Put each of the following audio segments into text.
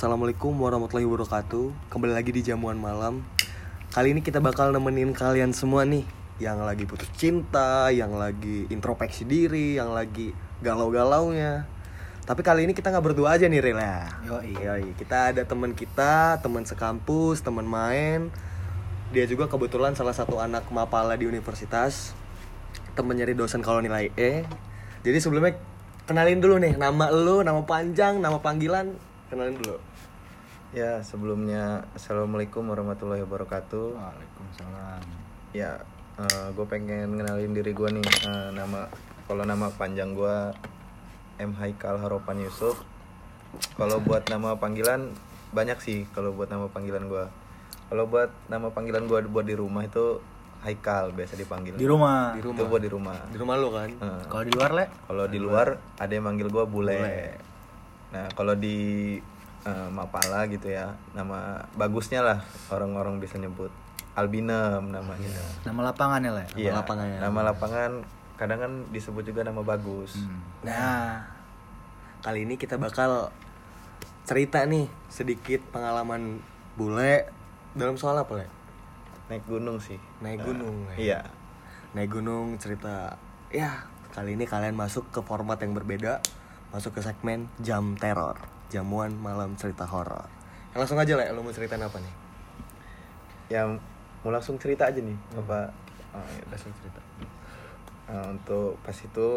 Assalamualaikum warahmatullahi wabarakatuh. Kembali lagi di Jamuan Malam. Kali ini kita bakal nemenin kalian semua nih Yang lagi putus cinta Yang lagi introspeksi diri Yang lagi galau-galaunya. Tapi kali ini kita nggak berdua aja nih Ril ya? Yoi. Yoi. Kita ada teman kita Teman sekampus Teman main. Dia juga kebetulan salah satu anak mapala di universitas. Temen nyari dosen kalau nilai E. Jadi sebelumnya kenalin dulu nih Nama lu, nama panjang, nama panggilan Kenalin dulu Ya, sebelumnya Assalamualaikum warahmatullahi wabarakatuh. Waalaikumsalam. Ya, gue pengen ngenalin diri gue nih. Eh, nama kalau nama panjang gue M Haikal Haropan Yusuf. Kalau buat nama panggilan banyak sih. Kalau buat nama panggilan gue. Kalau buat nama panggilan gue buat di rumah itu Haikal biasa dipanggil. Di rumah. Di Itu rumah buat di rumah. Di rumah lu kan Eh, Kalau di luar le? kalau di luar ada yang manggil gue bule. Bule. Nah kalau di eh, Mapala gitu ya, nama bagusnya lah orang-orang bisa nyebut albinem namanya. Nama lapangannya le. Iya. lapangannya. Nama lapangan kadang kan disebut juga nama bagus. Hmm. Nah Kali ini kita bakal Cerita nih Sedikit pengalaman bule Dalam soal apa Le? Naik gunung sih. Naik Nah, gunung ya. Iya. Naik gunung cerita Ya kali ini kalian masuk ke format yang berbeda Masuk ke segmen Jam Teror Jamuan malam cerita horor Langsung aja Le, lu mau ceritain apa nih? Yang mau langsung cerita aja nih apa? Oh, ya. Langsung cerita Eh, untuk pas itu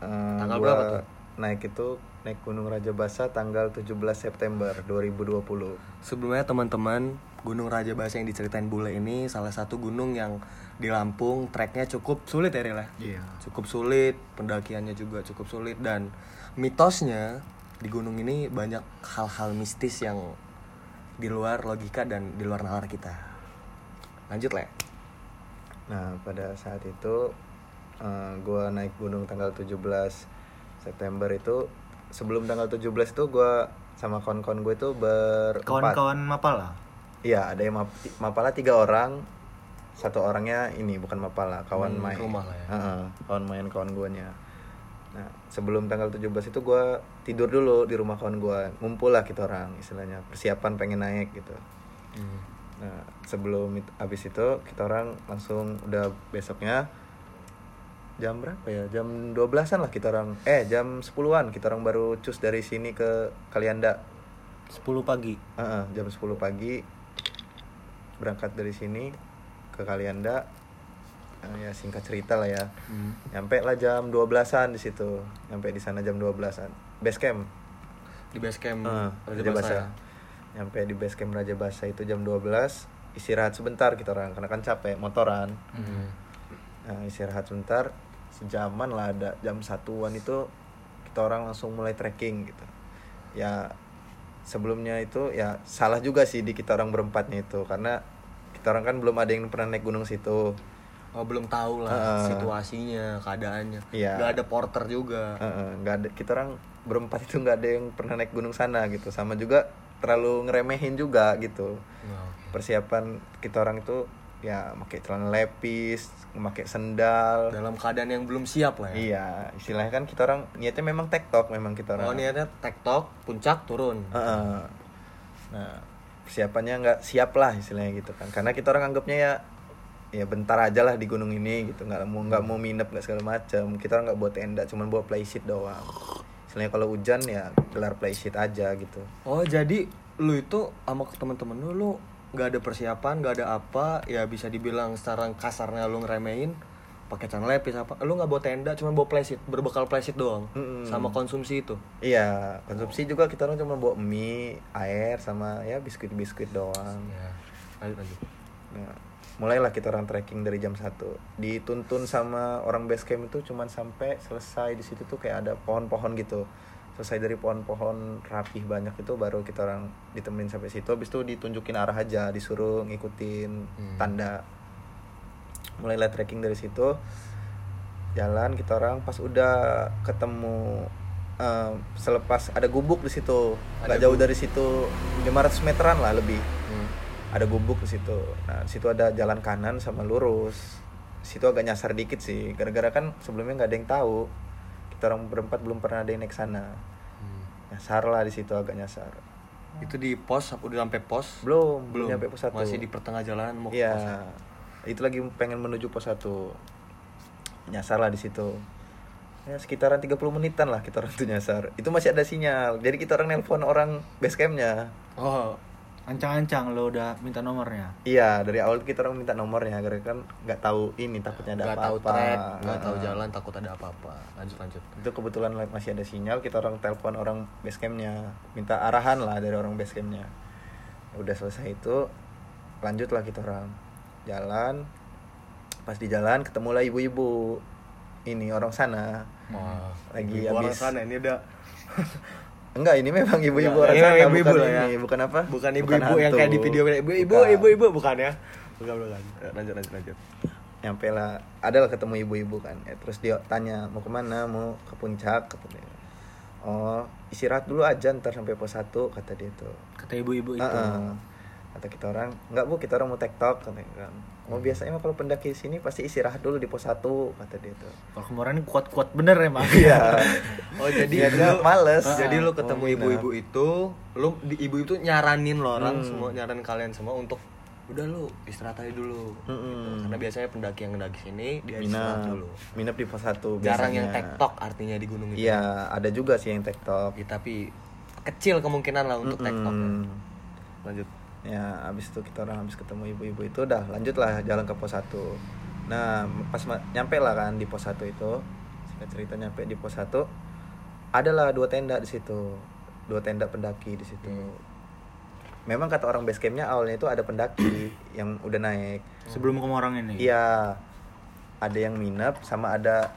eh, Tanggal gua berapa tuh? naik itu naik Gunung Raja Basa tanggal 17 September 2020. Sebelumnya teman-teman Gunung Raja Basa yang diceritain bule ini salah satu gunung yang di Lampung treknya cukup sulit ya Rila? Iya. Cukup sulit, pendakiannya juga cukup sulit dan mitosnya di gunung ini banyak hal-hal mistis yang di luar logika dan di luar nalar kita. Lanjut Le. Nah, pada saat itu eh, gua naik gunung tanggal 17 September itu sebelum tanggal 17 itu gua sama kawan-kawan gue itu berempat. Kawan-kawan Mapala. Iya, ada yang map- Mapala tiga orang. Satu orangnya ini bukan Mapala, kawan Hmm, main. rumah lah ya. Heeh, kawan main kawan guanya. Nah, sebelum tanggal 17 itu gua tidur dulu di rumah kawan gua. Ngumpul lah kita orang istilahnya, persiapan pengen naik gitu. Nah, sebelum itu, abis itu kita orang langsung udah besoknya jam berapa ya? Jam 12-an lah kita orang. Eh, jam 10-an kita orang baru cus dari sini ke Kalianda. 10 pagi. Heeh, jam 10 pagi berangkat dari sini ke Kalianda. Eh, ya singkat cerita lah ya. Nyampe lah jam 12-an di situ. Nyampe di sana jam 12-an. Base camp. Di base camp Heeh, Raja Raja Basa. Basa. Nyampe di base camp Raja Basa itu jam 12. Istirahat sebentar kita orang karena kan capek motoran. Hmm. Nah, istirahat sebentar sejaman lah ada jam satuan itu kita orang langsung mulai trekking gitu ya sebelumnya itu ya salah juga sih di kita orang berempatnya itu karena kita orang kan belum ada yang pernah naik gunung situ Oh belum tahu lah Heeh. situasinya, keadaannya. Iya. Gak ada porter juga. Heeh, nggak ada kita orang berempat itu nggak ada yang pernah naik gunung sana gitu sama juga terlalu ngeremehin juga gitu Nah, oke. persiapan kita orang itu ya pakai celana lepis memakai sendal Dalam keadaan yang belum siap lah ya. Iya, istilahnya kan kita orang niatnya memang tektok memang kita orang. Oh niatnya tektok, puncak, turun. Heeh. Nah, persiapannya nggak siap lah istilahnya gitu kan. Karena kita orang anggapnya ya ya bentar aja lah di gunung ini gitu nggak mau nggak mau minep nggak segala macam kita orang nggak buat tenda cuman buat playsheet doang istilahnya kalau hujan ya gelar playsheet aja gitu Oh jadi lu itu sama temen-temen lu lu nggak ada persiapan, nggak ada apa, ya bisa dibilang secara kasarnya lu ngeremehin pakai celana lepis apa, lu nggak bawa tenda, cuma bawa playset, berbekal playset doang, Mm-mm. sama konsumsi itu. iya konsumsi juga kita orang cuma bawa mie air sama ya biskuit biskuit doang Ya, lanjut lanjut. Nah, mulailah kita orang trekking dari jam 1 Dituntun sama orang base camp itu cuman sampai selesai di situ tuh kayak ada pohon-pohon gitu. Selesai dari pohon-pohon rapih banyak itu baru kita orang ditemenin sampai situ. Habis itu ditunjukin arah aja, disuruh ngikutin Hmm. tanda. Mulailah trekking dari situ. Jalan kita orang pas udah ketemu eh, selepas ada gubuk di situ. Nggak jauh gubuk. dari situ 500 meteran lah lebih. Ada gubuk di situ. Nah, situ ada jalan kanan sama lurus. Situ agak nyasar dikit sih, gara-gara kan sebelumnya nggak ada yang tahu. Kita orang berempat belum pernah ada yang naik sana. Hmm. Nyasar lah di situ agak nyasar. Itu di pos, udah sampai pos? belum belum nyampe pos satu Masih di pertengah jalan mau ke Iya, pos. itu lagi pengen menuju pos 1 Nyasar lah di situ. Ya sekitaran 30 menitan lah kita orang tuh nyasar. Itu masih ada sinyal. Jadi kita orang nelpon orang base campnya. Oh, Ancang-ancang lo udah minta nomornya. Iya, dari awal kita orang minta nomornya karena kan nggak tahu ini takutnya ada nggak tahu apa-apa. track, nggak tahu jalan, takut ada apa-apa. Lanjut lanjut. Itu kebetulan masih ada sinyal, kita orang telepon orang base campnya, minta arahan lah dari orang base campnya. Udah selesai itu, lanjutlah kita orang jalan. Pas di jalan ketemulah ibu-ibu. Ini orang sana. Wah, Lagi ibu orang habis- sana ini udah Enggak, ini memang ibu-ibu Enggak, orang sana, ibu-ibu bukan lah ya. ini, bukan apa? bukan ibu-ibu yang kayak di video ibu-ibu Bukan. ibu-ibu bukan ya? Bukan bukan. Lanjut lanjut lanjut. nyampe lah adalah ketemu ibu-ibu kan ya, terus dia tanya mau ke mana mau ke puncak kata dia oh istirahat dulu aja ntar sampai pos satu kata dia tuh Kata ibu-ibu itu. Heeh. kata kita orang nggak bu kita orang mau tektok kata dia kan oh Hmm. biasanya mah kalau pendaki sini pasti istirahat dulu di pos satu kata dia tuh Kalau kemarin ini kuat-kuat bener emang. iya Oh jadi Dia lu- males. Jadi lu Oh, ketemu benar. ibu-ibu itu, lu di ibu itu nyaranin lo orang Hmm. semua, nyaranin kalian semua untuk udah lu istirahat aja dulu. Mm-mm. Gitu. Karena biasanya pendaki yang ngedaki sini dia istirahat minap dulu. minap di pos satu Jarang biasanya. yang tektok artinya di gunung itu. iya ada juga sih yang tektok Ya, tapi kecil kemungkinan lah untuk tektok. ya. Mm-mm. Lanjut. Ya habis itu kita orang habis ketemu ibu-ibu itu udah lanjutlah jalan ke pos 1 nah pas nyampe lah kan di pos 1 itu singkat cerita nyampe di pos 1 adalah dua tenda di situ dua tenda pendaki di situ. Memang kata orang base campnya awalnya itu ada pendaki yang udah naik. Sebelum ke orang ini. iya. Ada yang minap sama ada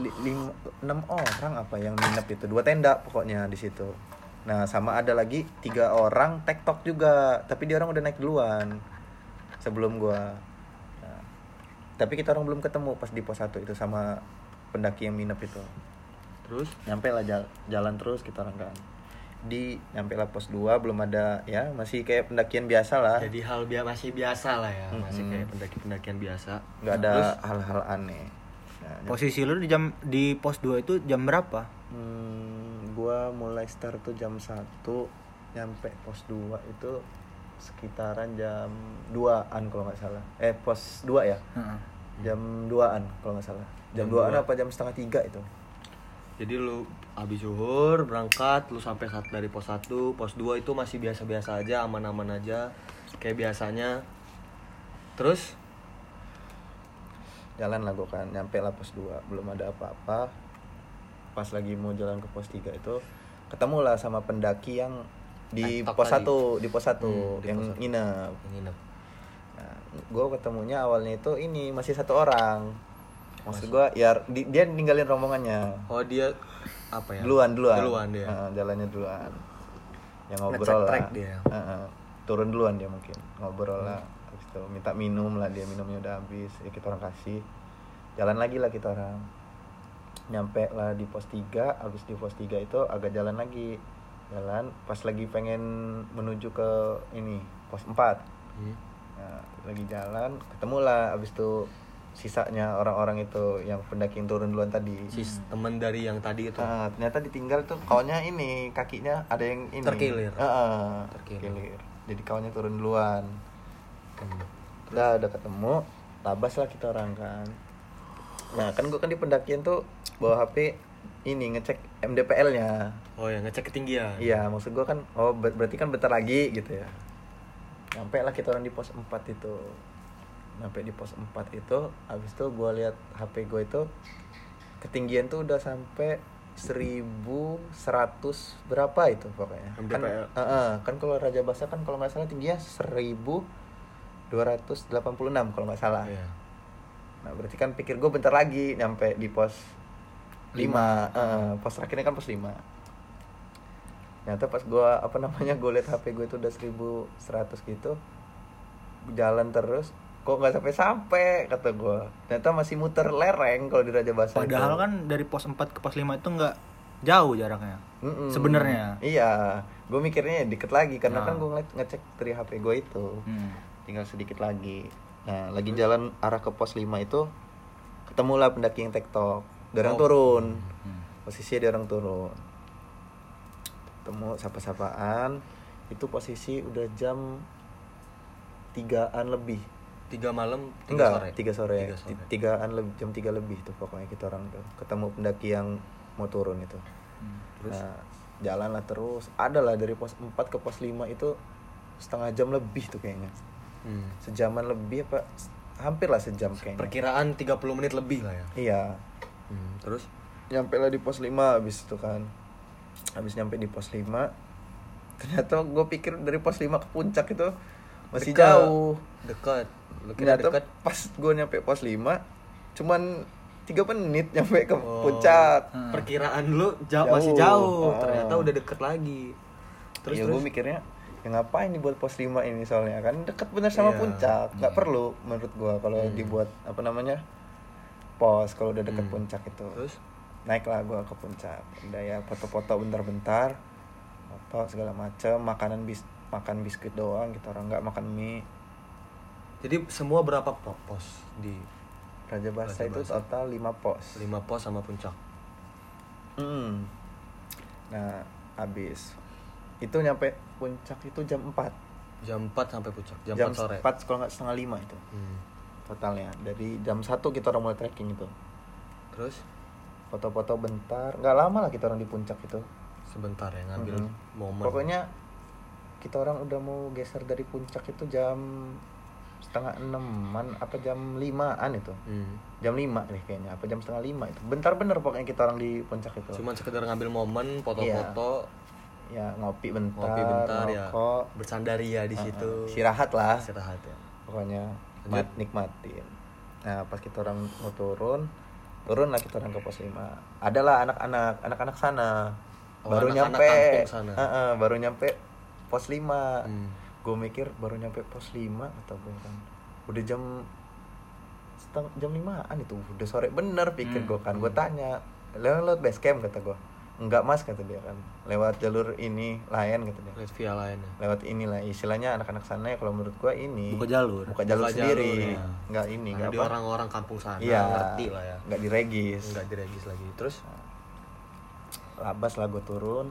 li- lim- enam orang apa yang minap itu. Dua tenda pokoknya di situ nah sama ada lagi tiga orang tektok juga tapi dia orang udah naik duluan sebelum gua. Nah, tapi kita orang belum ketemu pas di pos satu itu sama pendaki yang minap itu. Terus? Nyampe lah jal- jalan terus kita orang kan. Di nyampe lah pos 2 belum ada ya masih kayak pendakian biasa lah. Jadi hal bia masih biasa lah ya, masih Mm-mm. kayak pendaki-pendakian biasa. nggak ada hal-hal aneh. Nah, Posisi lu di jam di pos 2 itu jam berapa? Hmm, gua mulai start tuh jam 1 nyampe pos 2 itu sekitaran jam 2-an kalau nggak salah. Eh pos 2 ya? Heeh. Jam 2-an kalau nggak salah. Jam, Jam 2-an dua. apa jam setengah 3 itu? Jadi lu habis zuhur berangkat, lu sampai saat dari pos 1, pos 2 itu masih biasa-biasa aja, aman-aman aja kayak biasanya. Terus Jalan lah gua kan, nyampe lah pos 2, belum ada apa-apa. Pas lagi mau jalan ke pos 3 itu ketemu lah sama pendaki yang di Tektok pos tadi. 1, di pos 1 Hmm, yang pos satu. nginep. yang nginep. Nah, gue ketemunya awalnya itu ini masih satu orang. Maksud gue ya di- dia ninggalin rombongannya. Oh, dia apa ya? Duluan duluan. Duluan dia. Heeh, jalannya duluan. Yang ngobrol lah. dia. Heeh, turun duluan dia mungkin. Ngobrol lah. Habis itu minta minum lah dia minumnya udah habis. Ya kita orang kasih. Jalan lagi lah kita orang. Nyampe lah di pos 3, habis di pos 3 itu agak jalan lagi. Jalan pas lagi pengen menuju ke ini pos 4. Hmm. Nah, lagi jalan ketemu lah abis itu sisanya orang-orang itu yang pendaki yang turun duluan tadi Si temen dari yang tadi itu. Nah, ternyata ditinggal tuh kawannya ini kakinya ada yang ini Terkilir. Heeh, Terkilir. terkilir. jadi kawannya turun duluan Hmm. udah udah ketemu tabas lah kita orang kan nah kan gue kan di pendakian tuh bawa HP ini ngecek MDPL nya Oh ya, ngecek ketinggian. Iya, maksud gua kan oh ber- berarti kan bentar lagi gitu ya. Sampai lah kita orang di pos 4 itu. Sampai di pos 4 itu habis itu gua lihat HP gue itu ketinggian tuh udah sampai 1100 berapa itu pokoknya. Kan, MDPL. Heeh, kan kalau Raja Basa kan kalau nggak salah tingginya 1286 kalau nggak salah. Iya. Nah, berarti kan pikir gue bentar lagi nyampe di pos 5 Pos terakhirnya kan pos 5 Ternyata pas gue, apa namanya, gue liat HP gue itu udah 1100 gitu Jalan terus, kok nggak sampai-sampai kata gue Ternyata masih muter lereng kalau di Raja Basa Padahal itu. kan dari pos 4 ke pos 5 itu nggak jauh jaraknya. Mm-mm. sebenarnya. Iya, gue mikirnya ya dikit lagi Karena Nah. kan gue ngecek dari HP gue itu Hmm. tinggal sedikit lagi nah lagi jalan arah ke pos 5 itu ketemulah pendaki yang tektok. Dia Oh. turun. Hmm. posisinya dia orang turun. Ketemu sapa-sapaan. Itu posisi udah jam tigaan lebih. Tiga malam tiga enggak sore? tiga sore, Tiga sore. Tigaan lebih jam tiga lebih tuh pokoknya kita orang tuh. Ketemu pendaki yang mau turun itu. Terus? nah jalan lah terus. Ada lah dari pos 4 ke pos 5 itu setengah jam lebih tuh kayaknya Hmm. sejaman lebih apa? Hampir lah sejam kayaknya. Perkiraan 30 menit lebih lah ya. Iya. Hmm, terus? Nyampe lah di pos 5 habis itu kan. Habis nyampe di pos 5 ternyata gue pikir dari pos 5 ke puncak itu masih Dekat. jauh. Dekat. Lu kira ternyata dekat? pas gue nyampe pos 5 cuman tiga menit nyampe ke Oh. puncak. Hmm. perkiraan lu jauh, Jauh. masih jauh. Ah. ternyata udah deket lagi. Terus ya terus? gue mikirnya ya ngapain nih buat pos 5 ini soalnya? Kan deket bener sama Iya. puncak. Nggak Hmm. perlu menurut gue kalau Hmm. dibuat apa namanya pos kalau udah deket Hmm. puncak itu. Terus? Naiklah gue ke puncak. Udah ya foto-foto bentar-bentar foto segala macem makanan bis makan biskuit doang kita orang nggak makan mie. Jadi semua berapa po- pos di Raja Basa Raja itu total 5 pos. Lima pos sama puncak. Hmm. nah habis itu nyampe puncak itu jam 4 jam 4 sampai puncak jam, jam 4 sore. 4 kalau nggak setengah 5 itu. Hmm. totalnya. Dari jam 1 kita orang mulai trekking itu. Terus? Foto-foto bentar. Nggak lama lah kita orang di puncak itu. Sebentar ya ngambil Mhm. momen. Pokoknya kita orang udah mau geser dari puncak itu jam setengah enaman apa jam limaan itu. Hmm. jam lima nih kayaknya apa jam setengah lima itu. Bentar bener pokoknya kita orang di puncak itu. Cuman sekedar ngambil momen foto-foto ya ngopi bentar ngopi bentar ya. ngerokok, bersandaria di uh-uh, situ. istirahat lah. Istirahat ya. Pokoknya Lanjut. mat, nikmatin. Nah pas kita orang mau turun turun lah kita orang ke pos 5 adalah anak-anak anak-anak sana. Oh, baru anak-anak nyampe. kampung sana. Uh-uh, baru nyampe pos 5 Hmm. gue mikir baru nyampe pos 5 atau gue kan. Udah jam seteng jam limaan itu. Udah sore bener pikir Hmm. gue kan. Gue tanya lewat lewat base camp kata gue enggak mas kata dia kan. Lewat jalur ini lain kata dia. Lihat via lainnya lewat inilah istilahnya anak-anak sana ya kalau menurut gua ini Buka jalur. buka jalur Buka sendiri. jalur, ya. nggak ini Karena nggak di orang-orang kampung sana iya. ngerti lah ya. Nggak diregis. Nggak diregis lagi. Terus? Labas lah gue turun.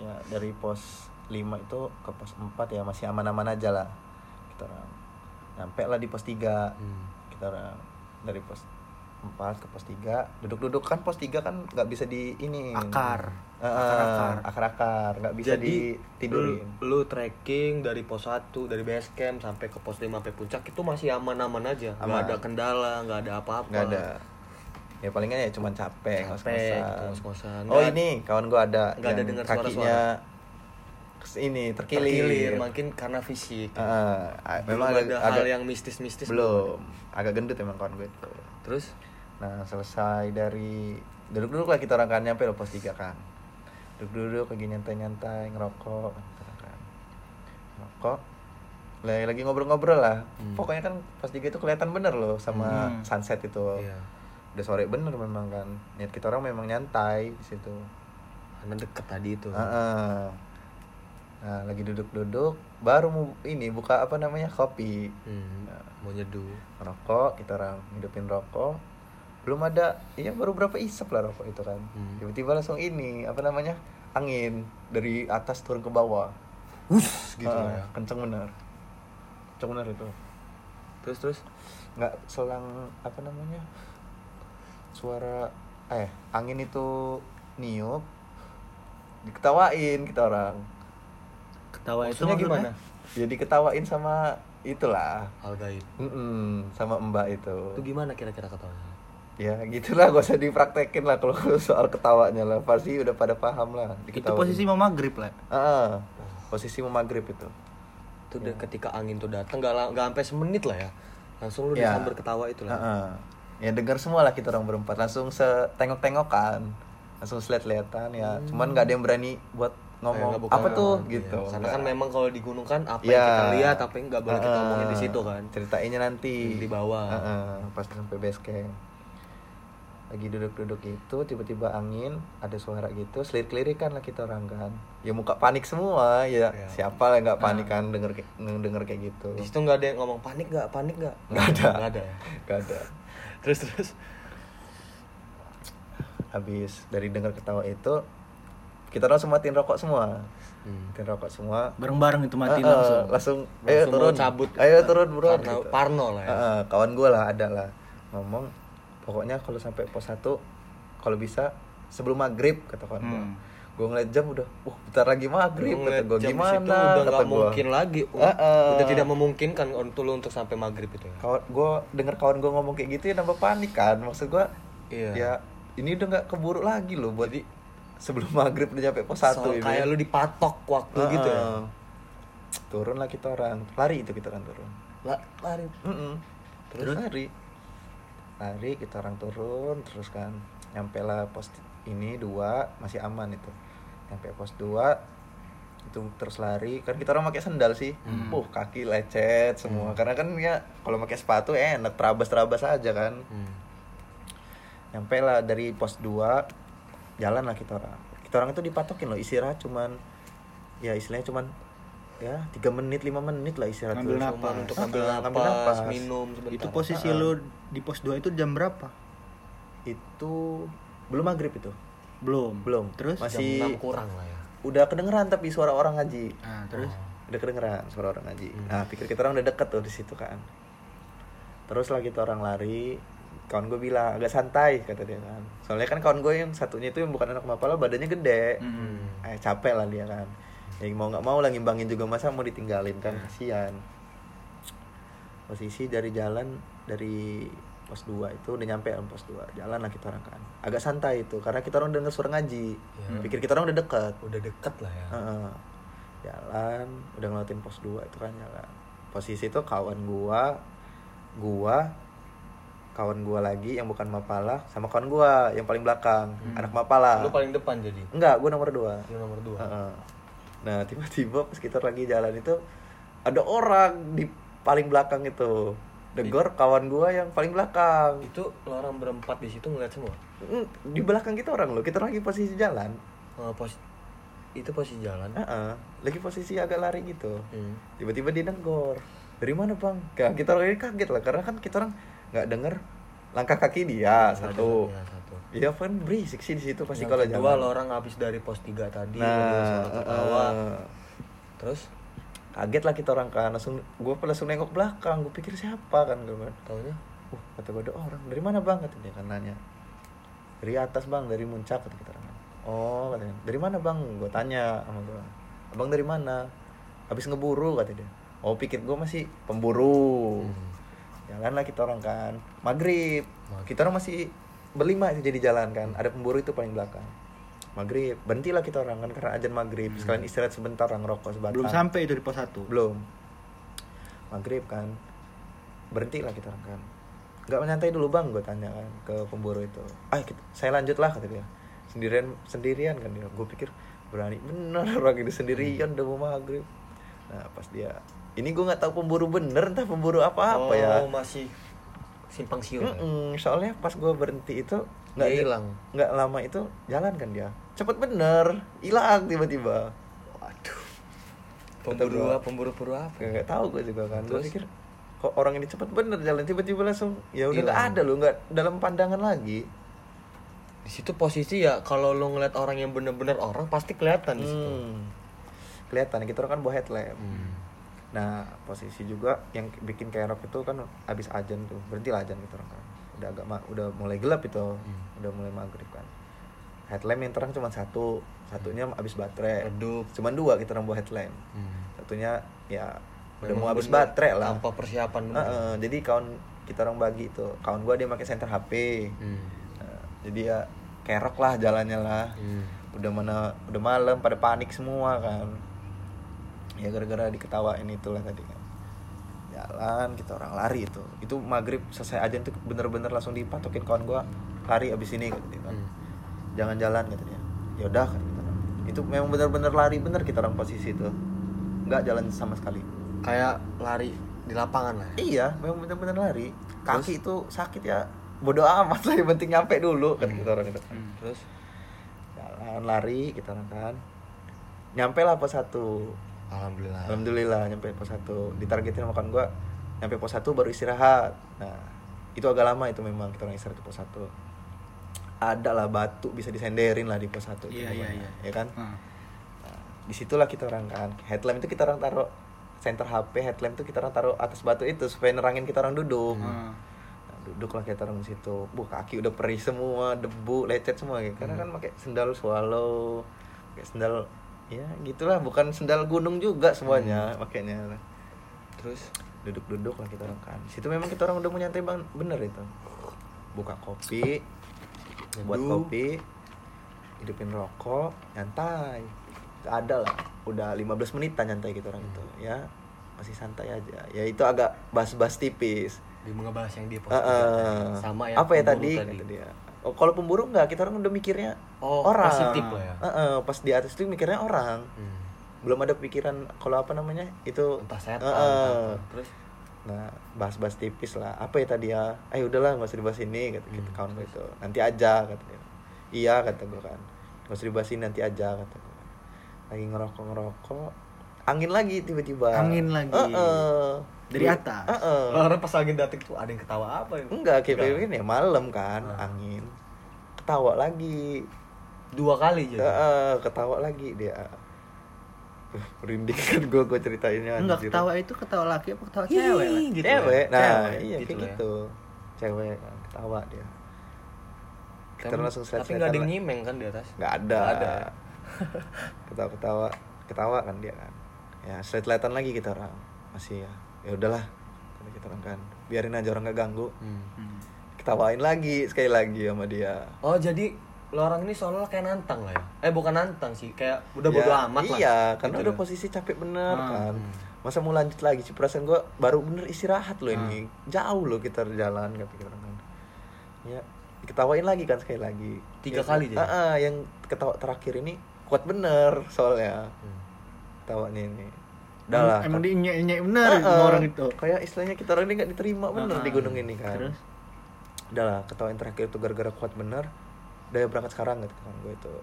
Ya dari pos 5 itu ke pos 4 ya masih aman-aman aja lah kita orang. Nyampe lah di pos 3 hmm. kita orang. Dari pos 4 ke pos 3 duduk-duduk. Kan pos 3 kan nggak bisa di ini. Akar. Akar-akar. akar-akar. Nggak bisa Jadi ditidurin. lu, lu trekking dari pos 1 dari base camp sampai ke pos 5 sampai puncak itu masih aman-aman aja. Nggak Aman. ada kendala nggak ada apa-apa. Nggak ada. Ya palingan ya cuma capek Capek, ngos-ngosan. ngos-ngosan. oh ini kawan gua ada nggak ada dengar kakinya suara-suara. ini terkilir, terkilir mungkin karena fisik. Belum memang ada agak, hal agak- yang mistis-mistis. belum. Agak gendut emang kawan gue itu. Terus nah selesai dari duduk-duduk lah kita orang kan nyampe lo pos 3 kan. Duduk-duduk lagi nyantai-nyantai ngerokok orang kan. Ngerokok lagi, lagi ngobrol-ngobrol lah. Hmm. pokoknya kan pos 3 itu kelihatan bener loh sama Hmm. sunset itu. Iya. Udah sore bener memang kan. Niat kita orang memang nyantai di situ. Karena deket tadi itu. Heeh. nah lagi duduk-duduk baru mau ini buka apa namanya kopi. Hmm, mau nyeduh. Rokok kita orang hidupin rokok belum ada iya baru berapa isap lah rokok itu kan. Hmm. tiba-tiba langsung ini apa namanya angin dari atas turun ke bawah. Wus, gitu lah ya. kenceng bener kenceng bener itu. Terus terus nggak selang apa namanya suara eh angin itu niup diketawain kita orang. Ketawa itu Maksudnya gimana? ya diketawain sama itulah. Hal gaib Mm-mm, sama mbak itu. Itu gimana kira-kira ketawanya ya gitulah gak usah dipraktekin lah kalau soal ketawanya lah. Pasti udah pada paham lah Itu posisi mau maghrib lah. Ah, posisi mau maghrib itu. Itu udah ketika angin tuh datang nggak la- nggak sampai semenit lah ya. Langsung lu Ya. disambar ketawa itu lah. Heeh. ya dengar semua lah kita orang berempat. Langsung setengok-tengokan. Langsung seliat-lihatan ya. Cuman nggak ada yang berani buat ngomong. buka- apa tuh? Iya. gitu. karena Nggak. kan memang kalau di gunung kan apa Ya. yang kita lihat apa yang nggak boleh kita Heeh. omongin di situ kan. Ceritainnya nanti. Di bawah. Heeh, pas sampai base camp lagi duduk-duduk itu tiba-tiba angin ada suara gitu selir-kelirikan lah kita orang kan ya muka panik semua ya Ya. siapa lah nggak panik kan denger kayak- denger kayak gitu di situ nggak ada yang ngomong panik nggak panik nggak Nggak ada. nggak ada ya? Gak ada terus terus habis dari dengar ketawa itu kita langsung matiin rokok semua Hmm. matiin rokok semua Bareng-bareng itu mati Eh, eh, langsung. langsung ayo Langsung turun cabut. ayo turun bro Karena gitu. parno lah ya. Eh, kawan gue lah ada lah ngomong pokoknya kalau sampai pos 1 kalau bisa sebelum maghrib kata kawan gue Hmm. gue ngeliat jam udah wah bentar lagi maghrib Gua kata gue gimana? situ udah kata nggak gua. mungkin lagi. Eh, eh. udah tidak memungkinkan untuk lu untuk sampai maghrib itu ya? Kawan gue denger kawan gue ngomong kayak gitu ya nambah panik kan. Maksud gue Iya. ya ini udah nggak keburu lagi loh buat sebelum maghrib udah nyampe pos satu ini. kayak lu dipatok waktu Heeh. gitu ya? Turun lah kita orang. Lari itu kita orang turun. La- lari. Mm-mm. terus? Lari lari kita orang turun terus kan nyampe lah pos ini dua masih aman itu. Nyampe pos dua itu terus lari. Kan kita orang pakai sendal sih. Uh kaki lecet semua. Karena kan ya kalau pakai sepatu enak terabas terabas aja kan. Hmm. nyampe lah dari pos 2 jalan lah kita orang. Kita orang itu dipatokin loh istirahat cuman ya istilahnya cuman ya tiga menit lima menit lah istirahat Ngambil tuh. napas. Untuk Ah, ambil ngambil napas, napas. minum sebentar Itu posisi Ah, ah. lu di pos 2 itu jam berapa? itu belum maghrib itu Belum. belum Terus? jam masih 6 kurang lah ya udah kedengeran tapi suara orang ngaji Nah, terus? udah kedengeran suara orang ngaji Hmm. nah pikir kita orang udah deket tuh di situ kan terus lah kita orang lari kawan gue bilang agak santai kata dia kan soalnya kan kawan gue yang satunya itu yang bukan anak mapala badannya gede Hmm. eh, capek lah dia kan ya mau nggak mau lah ngimbangin juga masa mau ditinggalin kan? Kasihan. Posisi dari jalan dari pos 2 itu udah nyampe kan pos 2 jalan lah kita orang kan. Agak santai itu karena kita orang denger suara ngaji. Ya. pikir kita orang udah deket. Udah deket lah ya. Heeh. jalan udah ngeliatin pos 2 itu kan jalan. Posisi itu kawan gua gua kawan gua lagi yang bukan mapala sama kawan gua yang paling belakang. Anak mapala. Lu paling depan jadi? Enggak gua nomor 2 lu nomor dua. Nah tiba-tiba pas kita lagi jalan itu ada orang di paling belakang itu degor kawan gua yang paling belakang. itu orang berempat di situ ngeliat semua Mm, Di belakang kita orang loh, kita lagi posisi jalan. Eh, pos itu posisi jalan Heeh. Lagi posisi agak lari gitu. Hmm. Tiba-tiba dia negor. Dari mana bang? Kayak kita orang ini kaget lah karena kan kita orang nggak denger langkah kaki dia satu. Ya, satu Iya kan berisik sih di situ pasti Yang kalau kedua lo orang habis dari pos 3 tadi Nah, ketawa heeh. terus? Kaget lah kita orang kan langsung gue langsung nengok belakang gue pikir siapa kan gue kan taunya? Uh kata gue ada orang. Dari mana bang? kata dia kan nanya. Dari atas bang dari muncak kata kita orang. Oh katanya dari mana bang? Gue tanya sama gue abang dari mana? Habis ngeburu kata dia. Oh pikir gue masih pemburu. Jalan lah kita orang kan. Maghrib. Kita orang masih berlima itu jadi jalan kan. Ada pemburu itu paling belakang. Maghrib. Berhentilah kita orang kan karena ajan maghrib. Sekalian istirahat sebentar orang rokok sebatang. Belum sampai itu di pos 1. belum. Maghrib kan. Berhenti lah kita orang kan. Nggak menyantai dulu bang gue tanya kan ke pemburu itu. Ah kita- saya lanjut lah kata dia. Sendirian sendirian kan dia. Gue pikir berani bener orang ini sendirian udah mau maghrib. Nah pas dia ini gue nggak tahu pemburu bener entah pemburu apa apa oh, ya. masih simpang siur ya? Mm-mm, soalnya pas gue berhenti itu nggak hilang. nggak lama itu jalan kan dia cepet bener hilang tiba-tiba waduh pemburu gua. apa pemburu pemburu apa nggak tahu gue juga kan gue Terus? pikir kok orang ini cepet bener jalan tiba-tiba langsung ya udah nggak ada loh nggak dalam pandangan lagi di situ posisi ya kalau lo ngeliat orang yang bener-bener orang pasti kelihatan di situ hmm. kelihatan kita orang kan bawa headlamp Hmm. Nah posisi juga yang bikin kerok itu kan abis ajan tuh berhenti lah ajan kita orang kan. Udah agak ma- udah mulai gelap itu Hmm. udah mulai maghrib kan. Headlamp yang terang cuma satu satunya abis baterai. Redup. Cuman dua kita orang bawa headlamp. Hmm. satunya ya udah Memang mau habis bener baterai lah. tanpa persiapan bener. Heeh, jadi kawan kita orang bagi itu. Kawan gua dia pakai center HP Hmm. Nah, jadi ya kerok lah jalannya lah. Hmm. udah mana udah malam pada panik semua kan ya gara-gara diketawain itulah tadi kan jalan kita orang lari itu itu maghrib selesai aja tuh bener-bener langsung dipatokin kawan gua lari abis ini dia kan Hmm. jangan jalan kata dia ya udah kita orang. itu memang bener-bener lari bener kita orang posisi itu nggak jalan sama sekali kayak lari di lapangan lah ya? Iya, memang bener-bener lari. Kaki itu sakit ya. Bodoh amat lah, yang penting nyampe dulu kan kita orang itu. Hmm. terus Jalan lari kita orang kan. Nyampe lah pos satu. Alhamdulillah Alhamdulillah nyampe pos satu. Ditargetin makan gua nyampe pos satu baru istirahat. Nah, itu agak lama itu memang kita orang istirahat di pos satu. ada lah batu bisa disenderin lah di pos satu Iya, iya, iya. ya kan Ah. Nah, di situlah kita orang kan headlamp itu kita orang taruh center HP headlamp itu kita orang taruh atas batu itu supaya nerangin kita orang duduk Ah. Nah, duduk lah kita orang di situ bu kaki udah perih semua debu lecet semua gitu. karena kan pakai sendal swallow pakai sendal ya gitulah bukan sendal gunung juga semuanya makanya. Terus duduk-duduk lah kita orang kan. Situ memang kita orang udah mau nyantai bang bener itu. Buka kopi buat kopi hidupin rokok nyantai. Ada lah udah 15 menitan nyantai kita orang itu ya. Masih santai aja. Ya itu agak bas-bas tipis. Di ngebahas yang di pos Heeh. tiga. sama ya apa ya pemburu tadi, kata dia kalau pemburu enggak kita orang udah mikirnya Oh, orang. positif lah ya. Heeh, pas di atas itu mikirnya orang. Hmm. belum ada pikiran kalau apa namanya itu entah setan entah apa. terus? Nah bahas-bahas tipis lah. Apa ya tadi ya? Ayo udahlah nggak usah dibahas ini kata kita Hmm, kawan gue itu. Nanti aja kata dia. Iya kata gue kan. Nggak usah dibahas ini nanti aja kata gue lagi ngerokok ngerokok angin lagi tiba-tiba Angin lagi. Heeh. Dari atas? Heeh. orang pas angin datang tuh ada yang ketawa apa ya enggak kayak begini ya malam kan Ah. angin ketawa lagi dua kali jadi Heeh, ketawa lagi dia Uh, merinding kan gue gue ceritainnya Enggak anjir. ketawa itu ketawa laki apa ketawa cewek lah. gitu cewek ya. nah Cewek, iya gitu kayak ya. gitu cewek ketawa dia kita Tapi- langsung tapi nggak ada nyimeng kan di atas nggak ada Nggak ada. ketawa ketawa ketawa kan dia kan ya selet-seletan lagi kita orang masih ya ya udahlah kata kita orang kan biarin aja orang nggak ganggu Hmm. Hmm. ketawain lagi sekali lagi sama dia oh jadi lo orang ini soalnya kayak nantang lah ya eh bukan nantang sih kayak udah Ya, bodo amat lah iya karena Gitu udah ya. posisi capek bener Hmm. kan Hmm. masa mau lanjut lagi sih perasaan gue baru bener istirahat loh ini Hmm. jauh loh kita jalan kata kita kan ya diketawain lagi kan sekali lagi Tiga Ya, kali jadi? ah, ah, yang ketawa terakhir ini kuat bener soalnya Hmm. Ketawanya ini udah lah emang dia nyek bener ah, sama orang itu. kayak istilahnya kita orang ini nggak diterima bener Ah, di gunung ini kan. Terus? udah lah ketawain terakhir itu gara-gara kuat bener udah ya berangkat sekarang gitu kan gue itu.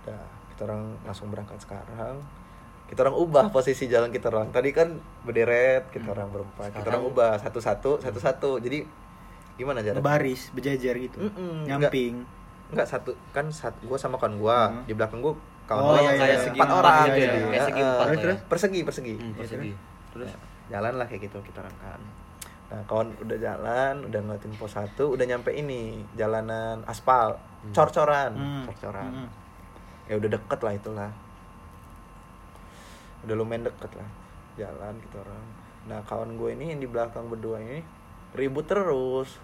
Udah kita orang langsung berangkat sekarang. Kita orang ubah posisi jalan kita orang. Tadi kan berderet kita orang berempat. Kita orang Sekarang- ubah satu-satu satu-satu. Jadi gimana jarak? Baris, berjajar gitu. Mm-mm, Nyamping. enggak satu kan satu gua sama kawan gua Hmm. di belakang gua kawan Oh, iya, yang iya, kayak iya. empat Segi orang empat gitu ya, jadi kayak segi empat ya. persegi persegi. Hmm, persegi. terus? Jalan lah kayak gitu kita orang kan nah kawan udah jalan udah ngeliatin pos satu udah nyampe ini jalanan aspal. Hmm. cor-coran. Hmm. cor-coran. Hmm. ya udah deket lah itulah. Udah lumayan deket lah. Jalan gitu orang. Nah kawan gue ini yang di belakang berdua ini ribut terus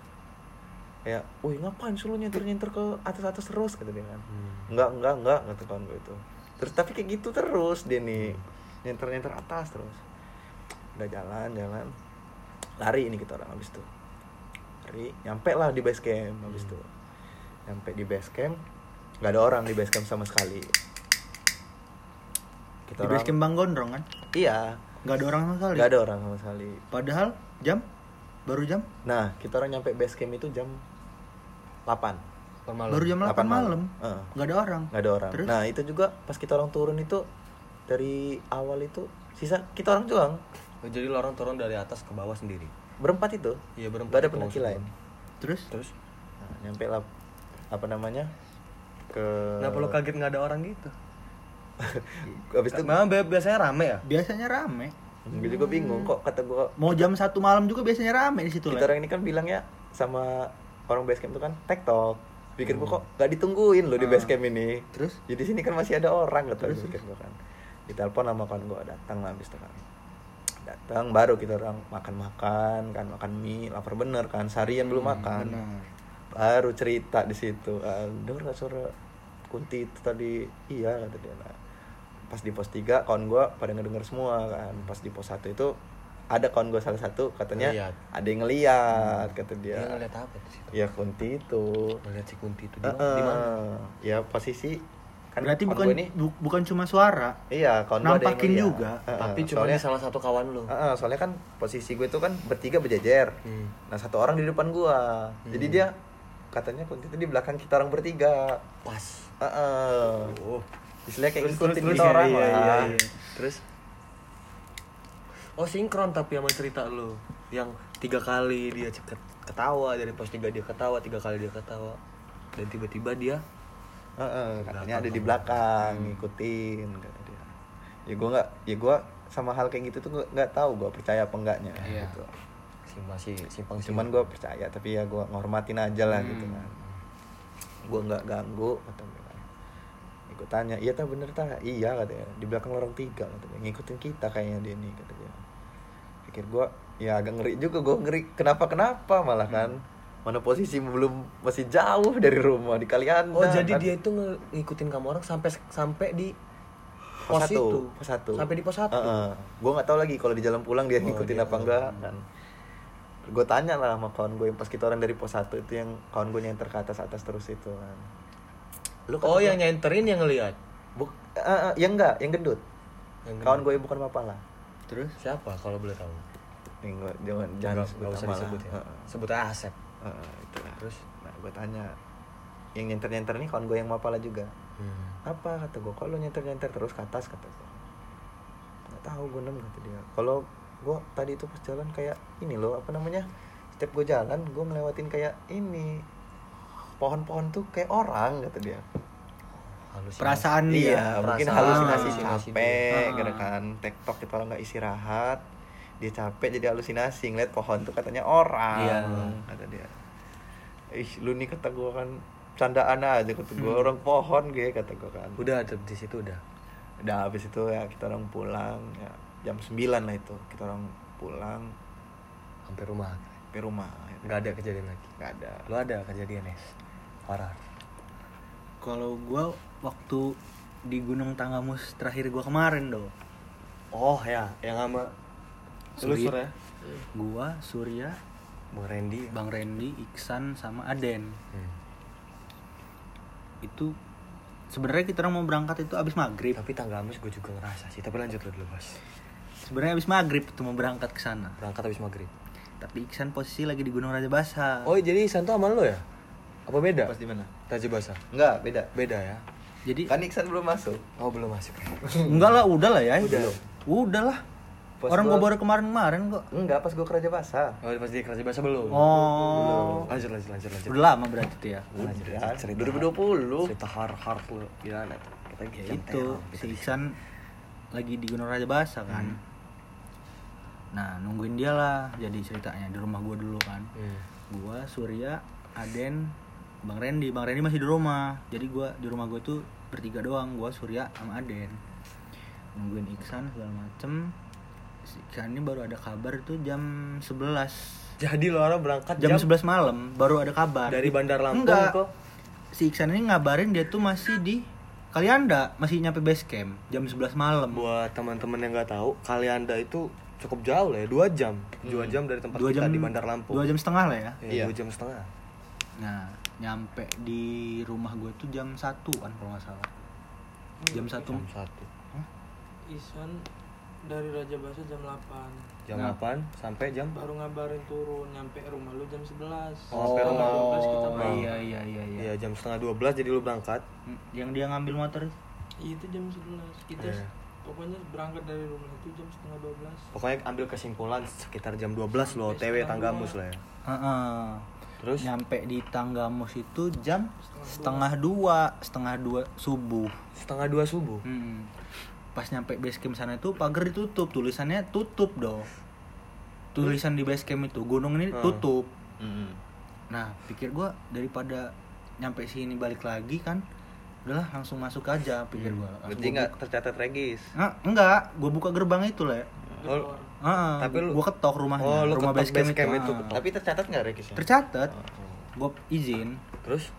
ya wih ngapain sih lu nyenter ke atas atas terus? Kata dia kan. Hmm. enggak enggak enggak kata kawan gue itu. Terus tapi kayak gitu terus dia nih nyenter nyenter atas terus. Udah jalan jalan. Lari ini kita orang habis itu. Lari nyampe lah di base camp habis itu. Nyampe di base camp nggak ada orang di base camp sama sekali. Kita Di base camp Bang Gondrong kan? iya. Gak ada orang sama sekali. nggak ada orang sama sekali. Padahal jam? Baru jam? Nah kita orang nyampe base camp itu jam 8 Kan malam. baru jam 8 8 malam. Heeh. Gak ada orang. nggak ada orang Terus? nah itu juga pas kita orang turun itu dari awal itu sisa kita orang doang Oh, jadi lo orang turun dari atas ke bawah sendiri berempat itu Iya, berempat nggak ada pendaki lain. Terus terus nah, nyampe lah apa namanya ke kenapa lo kaget nggak ada orang gitu habis itu memang bi- biasanya rame ya biasanya rame. gue juga bingung kok kata gue Mau jam satu malam juga biasanya rame di situ kita lah. orang ini kan bilang ya sama orang base camp itu kan tektok pikir gue kok nggak ditungguin loh di Ah. base camp ini. Terus? Jadi sini kan masih ada orang kata Terus, pikir gue kan. Ditelepon sama kawan gue datang lah habis itu kan. Datang baru kita orang makan makan kan makan mie lapar bener kan seharian belum makan. benar. baru cerita di situ ah, denger gak suara kunti itu tadi? Iya kata dia. Nah, pas di pos 3 kawan gue pada ngedenger semua kan. Pas di pos 1 itu ada kawan gue salah satu katanya Ngeliat. ada yang ngeliat kata dia dia ngeliat apa di situ ya kunti itu ngeliat si kunti itu di mana di mana eh, ya posisi kan Berarti bukan ini bu- bukan cuma suara. iya kawan gue ada yang juga. Eh, tapi cuma soalnya salah satu kawan lo eh, eh, soalnya kan posisi gue itu kan bertiga berjejer Hmm. nah satu orang di depan gua jadi Hmm. dia katanya kunti itu di belakang kita orang bertiga pas Heeh. oh Istilahnya kayak Terus, ngikutin terus, kita iya, orang iya, lah. iya, iya. Terus oh sinkron tapi sama cerita lo yang tiga kali dia ket- ketawa dari pos tiga dia ketawa tiga kali dia ketawa dan tiba-tiba dia Heeh, katanya ada di belakang. belakang ngikutin kata dia. Ya gua nggak, ya gua sama hal kayak gitu tuh nggak tahu gua percaya apa enggaknya Iya. gitu. si masih simpang Cuman gua percaya tapi ya gua ngormatin aja lah gitu Hmm. kan. Gua nggak ganggu. Ya, gua tanya, iya tak bener tak? Iya katanya. Di belakang orang tiga katanya. Ngikutin kita kayaknya dia nih kata dia. Pikir gua ya agak ngeri juga gua ngeri. Kenapa kenapa malah kan? Mana posisi belum masih jauh dari rumah di kalian. oh jadi dia itu ngikutin kamu orang sampai sampai di pos pos satu, itu pos satu. sampai di pos satu Gue nggak tahu lagi kalau di jalan pulang dia Oh, ngikutin dia apa tahu. enggak kan. Gue tanya lah sama kawan gue yang pas kita orang dari pos satu itu yang kawan gue yang ke atas atas terus itu kan. Lu kata oh yang nyenterin yang ngelihat Buk, eh, eh, yang enggak, yang gendut. Yang kawan gendut. gue yang bukan mapala. Terus? Siapa? Kalau boleh tahu. Gua, jangan jangan Nggak- sebut nggak usah disebut ya Heeh. sebut aja Asep. Heeh, itulah. Terus nah, gue tanya yang nyenter nyenter ini kawan gue yang mapala juga. hmm. apa? kata gue kalau nyenter nyenter terus ke atas kata gue nggak tahu gue nem kata dia. Kalau gue tadi itu pas jalan kayak ini loh apa namanya setiap gue jalan gue ngelewatin kayak ini. Pohon-pohon tuh kayak orang kata dia Halusinasi. perasaan dia. iya mungkin perasaan. halusinasi Halusinasi capek gitu kan tektok kita orang nggak istirahat. Dia capek jadi halusinasi ngeliat pohon tuh katanya orang Iya. kata dia. Ih lu nih kata gue kan candaan aja kata gue orang pohon gue kata gue kan. Udah ada di situ udah? Udah habis itu ya kita orang pulang ya jam 9 lah itu. Kita orang pulang. Sampai rumah. Ke rumah. Nggak ada kejadian lagi? Nggak ada. Lo ada kejadian ya? Parah kalau gua waktu di Gunung Tanggamus terakhir gua kemarin do oh ya yang sama telusur ya gua Surya bang Randy. Ya? Bang Randy Iksan sama Aden. Hmm. itu sebenarnya kita orang mau berangkat itu abis maghrib. Tapi tanggamus gue juga ngerasa sih tapi lanjut dulu bos. Sebenarnya abis maghrib itu mau berangkat ke sana. Berangkat habis maghrib. Tapi Iksan posisi lagi di Gunung Raja Basa oh jadi Santo sama lo ya apa beda? Pas di mana? Raja Basa enggak beda. Beda ya. Jadi kan Iksan belum masuk. Oh belum masuk. Enggak lah udah lah ya. Udah. udah lah. Pas orang gua- gua baru kemarin-kemarin kok. Enggak pas gue ke Raja Basa oh pas di Raja Basa belum? Oh. Lanjut lanjut lanjut lanjut. Udah lama berarti tuh ya? Lanjut, Udah, lanjut. cerita 2020. cerita hard lo gimana tuh? Kita ya itu teror, si Iksan lagi di Gunung Raja Basa kan. Nah nungguin dia lah jadi ceritanya di rumah gua dulu kan. Hmm. gua Surya Aden Bang Randy Bang Randy masih di rumah. Jadi gua di rumah gua tuh bertiga doang gua Surya sama Aden. Nungguin Iksan segala macem. Iksan ini baru ada kabar itu jam 11 jadi lo orang berangkat jam, 11 malam baru ada kabar. dari Bandar Lampung Enggak. ke si Iksan ini ngabarin dia tuh masih di Kalianda masih nyampe base camp jam 11 malam. Buat teman-teman yang nggak tahu Kalianda itu cukup jauh lah ya dua jam. Dua jam dari tempat dua kita jam di Bandar Lampung. dua jam setengah lah ya. Iya, Iya. dua jam setengah. Nah nyampe di rumah gue tuh jam satuan kalau nggak salah. Jam satu. Jam satu. Isan dari Raja Basa jam 8 jam Nah. 8 sampai jam? Baru ngabarin turun nyampe rumah lu jam 11 Oh, Sampai rumah oh, 12 kita oh balik iya iya iya iya. Iya jam setengah 12 jadi lu berangkat. Yang dia ngambil motor itu? Jam 11 kita Iya. pokoknya berangkat dari rumah itu jam setengah 12 pokoknya ambil kesimpulan sekitar jam 12 lo Sampai OTW setengah Tanggamus lah ya. Heeh. Terus? Nyampe di Tanggamus itu jam setengah dua setengah dua subuh. Setengah dua subuh? Hmm. pas nyampe base camp sana itu pagar ditutup tulisannya tutup dong tulisan di base camp itu gunung ini Hmm. tutup. Mm-mm. nah pikir gua daripada nyampe sini balik lagi kan udahlah langsung masuk aja pikir gua. Langsung berarti nggak tercatat regis? Nah, enggak gua buka gerbang itu lah Oh, Heeh, Tapi lu- gua ketok rumahnya Oh, lu rumah ketok base camp, base camp itu, itu, Ah. tapi tercatat nggak regisnya tercatat. Oh, oh. gua izin. Terus?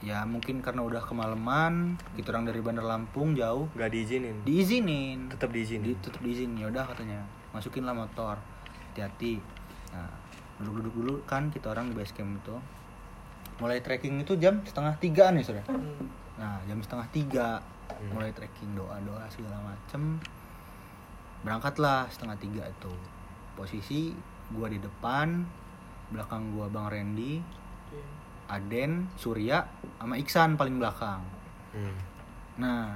Ya mungkin karena udah kemalaman kita orang dari Bandar Lampung jauh. Nggak diizinin? Diizinin. Tetap diizinin? Di tutup diizin. Ya udah katanya. Masukin lah motor. Hati-hati. Nah duduk-duduk dulu kan kita orang di base camp itu. Mulai trekking itu jam setengah tigaan ya sudah Hmm. nah jam setengah tiga. Hmm. mulai trekking doa doa segala macem berangkatlah setengah tiga itu posisi gua di depan belakang gua bang Randy. Aden Surya sama Iksan paling belakang Hmm. Nah,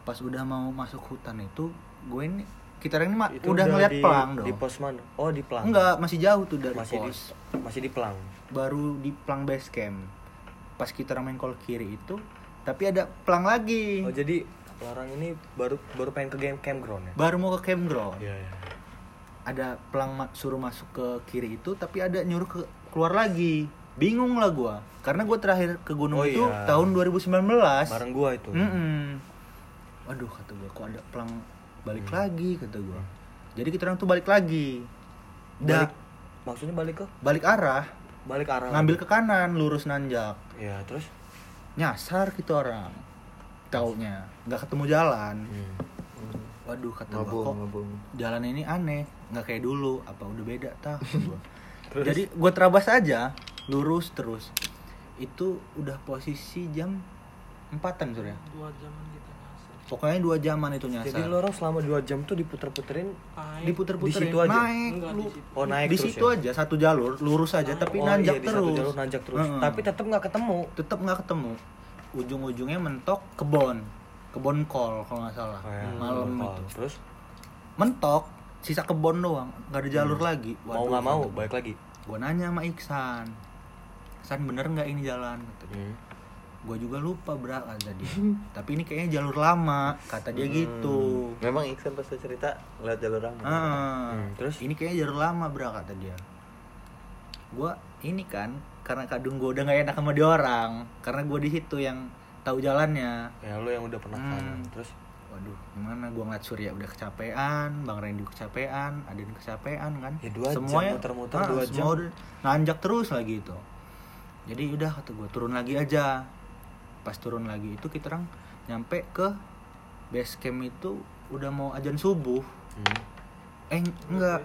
pas udah mau masuk hutan itu, gue ini kita ini ma- Itu udah ngeliat di, pelang dong. di pos mana oh di pelang Enggak, masih jauh tuh dari masih pos. di masih di pelang Baru di pelang base camp. pas kita main kol kiri itu tapi ada pelang lagi Oh jadi orang ini baru baru pengen ke game campground ya? baru mau ke campground Iya iya. ada pelang ma- suruh masuk ke kiri itu tapi ada nyuruh ke keluar lagi bingung lah gua karena gua terakhir ke gunung Oh itu iya. tahun 2019 Bareng gua itu. Mm-mm. waduh kata gua kok ada pelang balik Hmm. lagi kata gua jadi kita orang tuh balik lagi Dah, Balik, maksudnya balik ke balik arah balik arah. ngambil ke kanan lurus nanjak Iya terus. nyasar gitu orang taunya nggak ketemu jalan Hmm. waduh kata ngabung kok ngabung jalan ini aneh nggak kayak dulu apa udah beda tah. Terus? jadi gua terabas aja lurus terus itu udah posisi jam empatan surya dua jaman kita nyasar pokoknya dua jaman itu nyasar Jadi lo orang selama 2 jam tuh diputer-puterin naik diputer-puterin Di situ aja? naik Enggak, lu di situ. Oh naik di terus situ ya? aja satu jalur lurus aja tapi Oh, nanjak iya, terus satu jalur nanjak terus. Heeh. Tapi tetap nggak ketemu. tetap nggak ketemu ujung-ujungnya mentok kebon kebon kol kalau nggak salah. Oh, iya. malam itu. Terus? Mentok sisa kebon doang nggak ada jalur Hmm. lagi. Mau nggak mau balik lagi. gue nanya sama Iksan. Iksan bener nggak ini jalan? Dia. Hmm. gue juga lupa bra kata dia. Tapi ini kayaknya jalur lama kata dia gitu. Memang Iksan pas cerita lewat jalur rama Ah, Hmm, terus? ini kayaknya jalur lama bra kata dia. Gue ini kan karena kadung gue udah nggak enak sama dia orang karena gue di situ yang tahu jalannya. Ya lo yang udah pernah Hmm. kanan. Terus? Waduh gimana gue ngeliat Surya udah kecapean bang Randy kecapean Adin kecapean kan? Ya, dua jam, semuanya muter-muter ah, dua semua jam. udah nanjak terus lagi itu. Jadi udah kata gue turun lagi aja. Pas turun lagi itu kita orang nyampe ke base camp itu udah mau ajan subuh. Hmm. eh enggak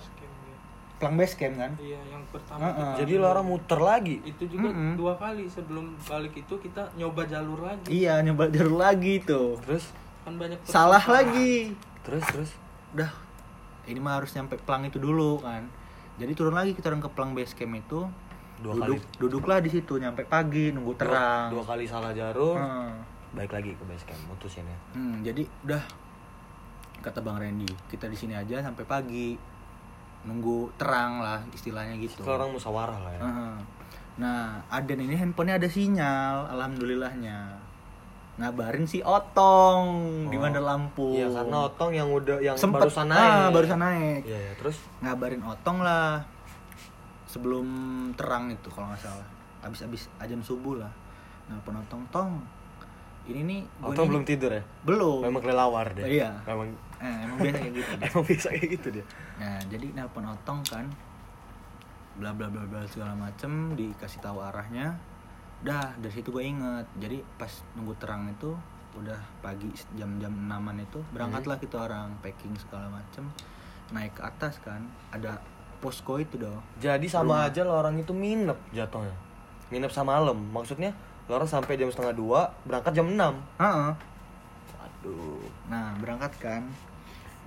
Pelang base camp kan iya yang pertama Heeh. kita- Jadi lo orang muter lagi. itu juga Mm-mm. dua kali sebelum balik itu kita nyoba jalur lagi iya nyoba jalur lagi tuh Terus kan banyak salah persimpangan. lagi terus terus. udah ini mah harus nyampe pelang itu dulu kan jadi turun lagi kita orang ke pelang base camp itu Dua duduk kali. duduklah di situ nyampe pagi nunggu terang Dua, dua kali salah jalur. Hmm. Baik lagi ke base camp mutusin ya. Hmm, jadi udah kata bang Randy kita di sini aja sampai pagi nunggu terang lah istilahnya gitu Itu orang musyawarah lah ya. Heeh. nah Aden ini handphonenya ada sinyal alhamdulillahnya ngabarin si Otong di Oh. Bandar Lampung Iya karena Otong yang udah yang Sempet, barusan naik. ah, barusan naik Iya ya, terus ngabarin Otong lah sebelum terang itu kalau nggak salah abis-abis ajam subuh lah nah penonton tong ini nih Otong nih- belum tidur ya. belum Memang kelelawar dia. Iya. Memang eh, emang biasa kayak gitu emang bisa kayak gitu dia. nah jadi nelpon Otong kan bla bla bla bla segala macem dikasih tahu arahnya dah dari situ gue inget jadi pas nunggu terang itu udah pagi jam-jam enaman itu berangkatlah kita orang packing segala macem naik ke atas kan ada posko itu dong Jadi sama Rumah. aja lo orang itu nginep jatuhnya. Nginep sama malam. Maksudnya lo orang sampai jam setengah dua berangkat jam 6 Heeh. Waduh. Nah berangkat kan,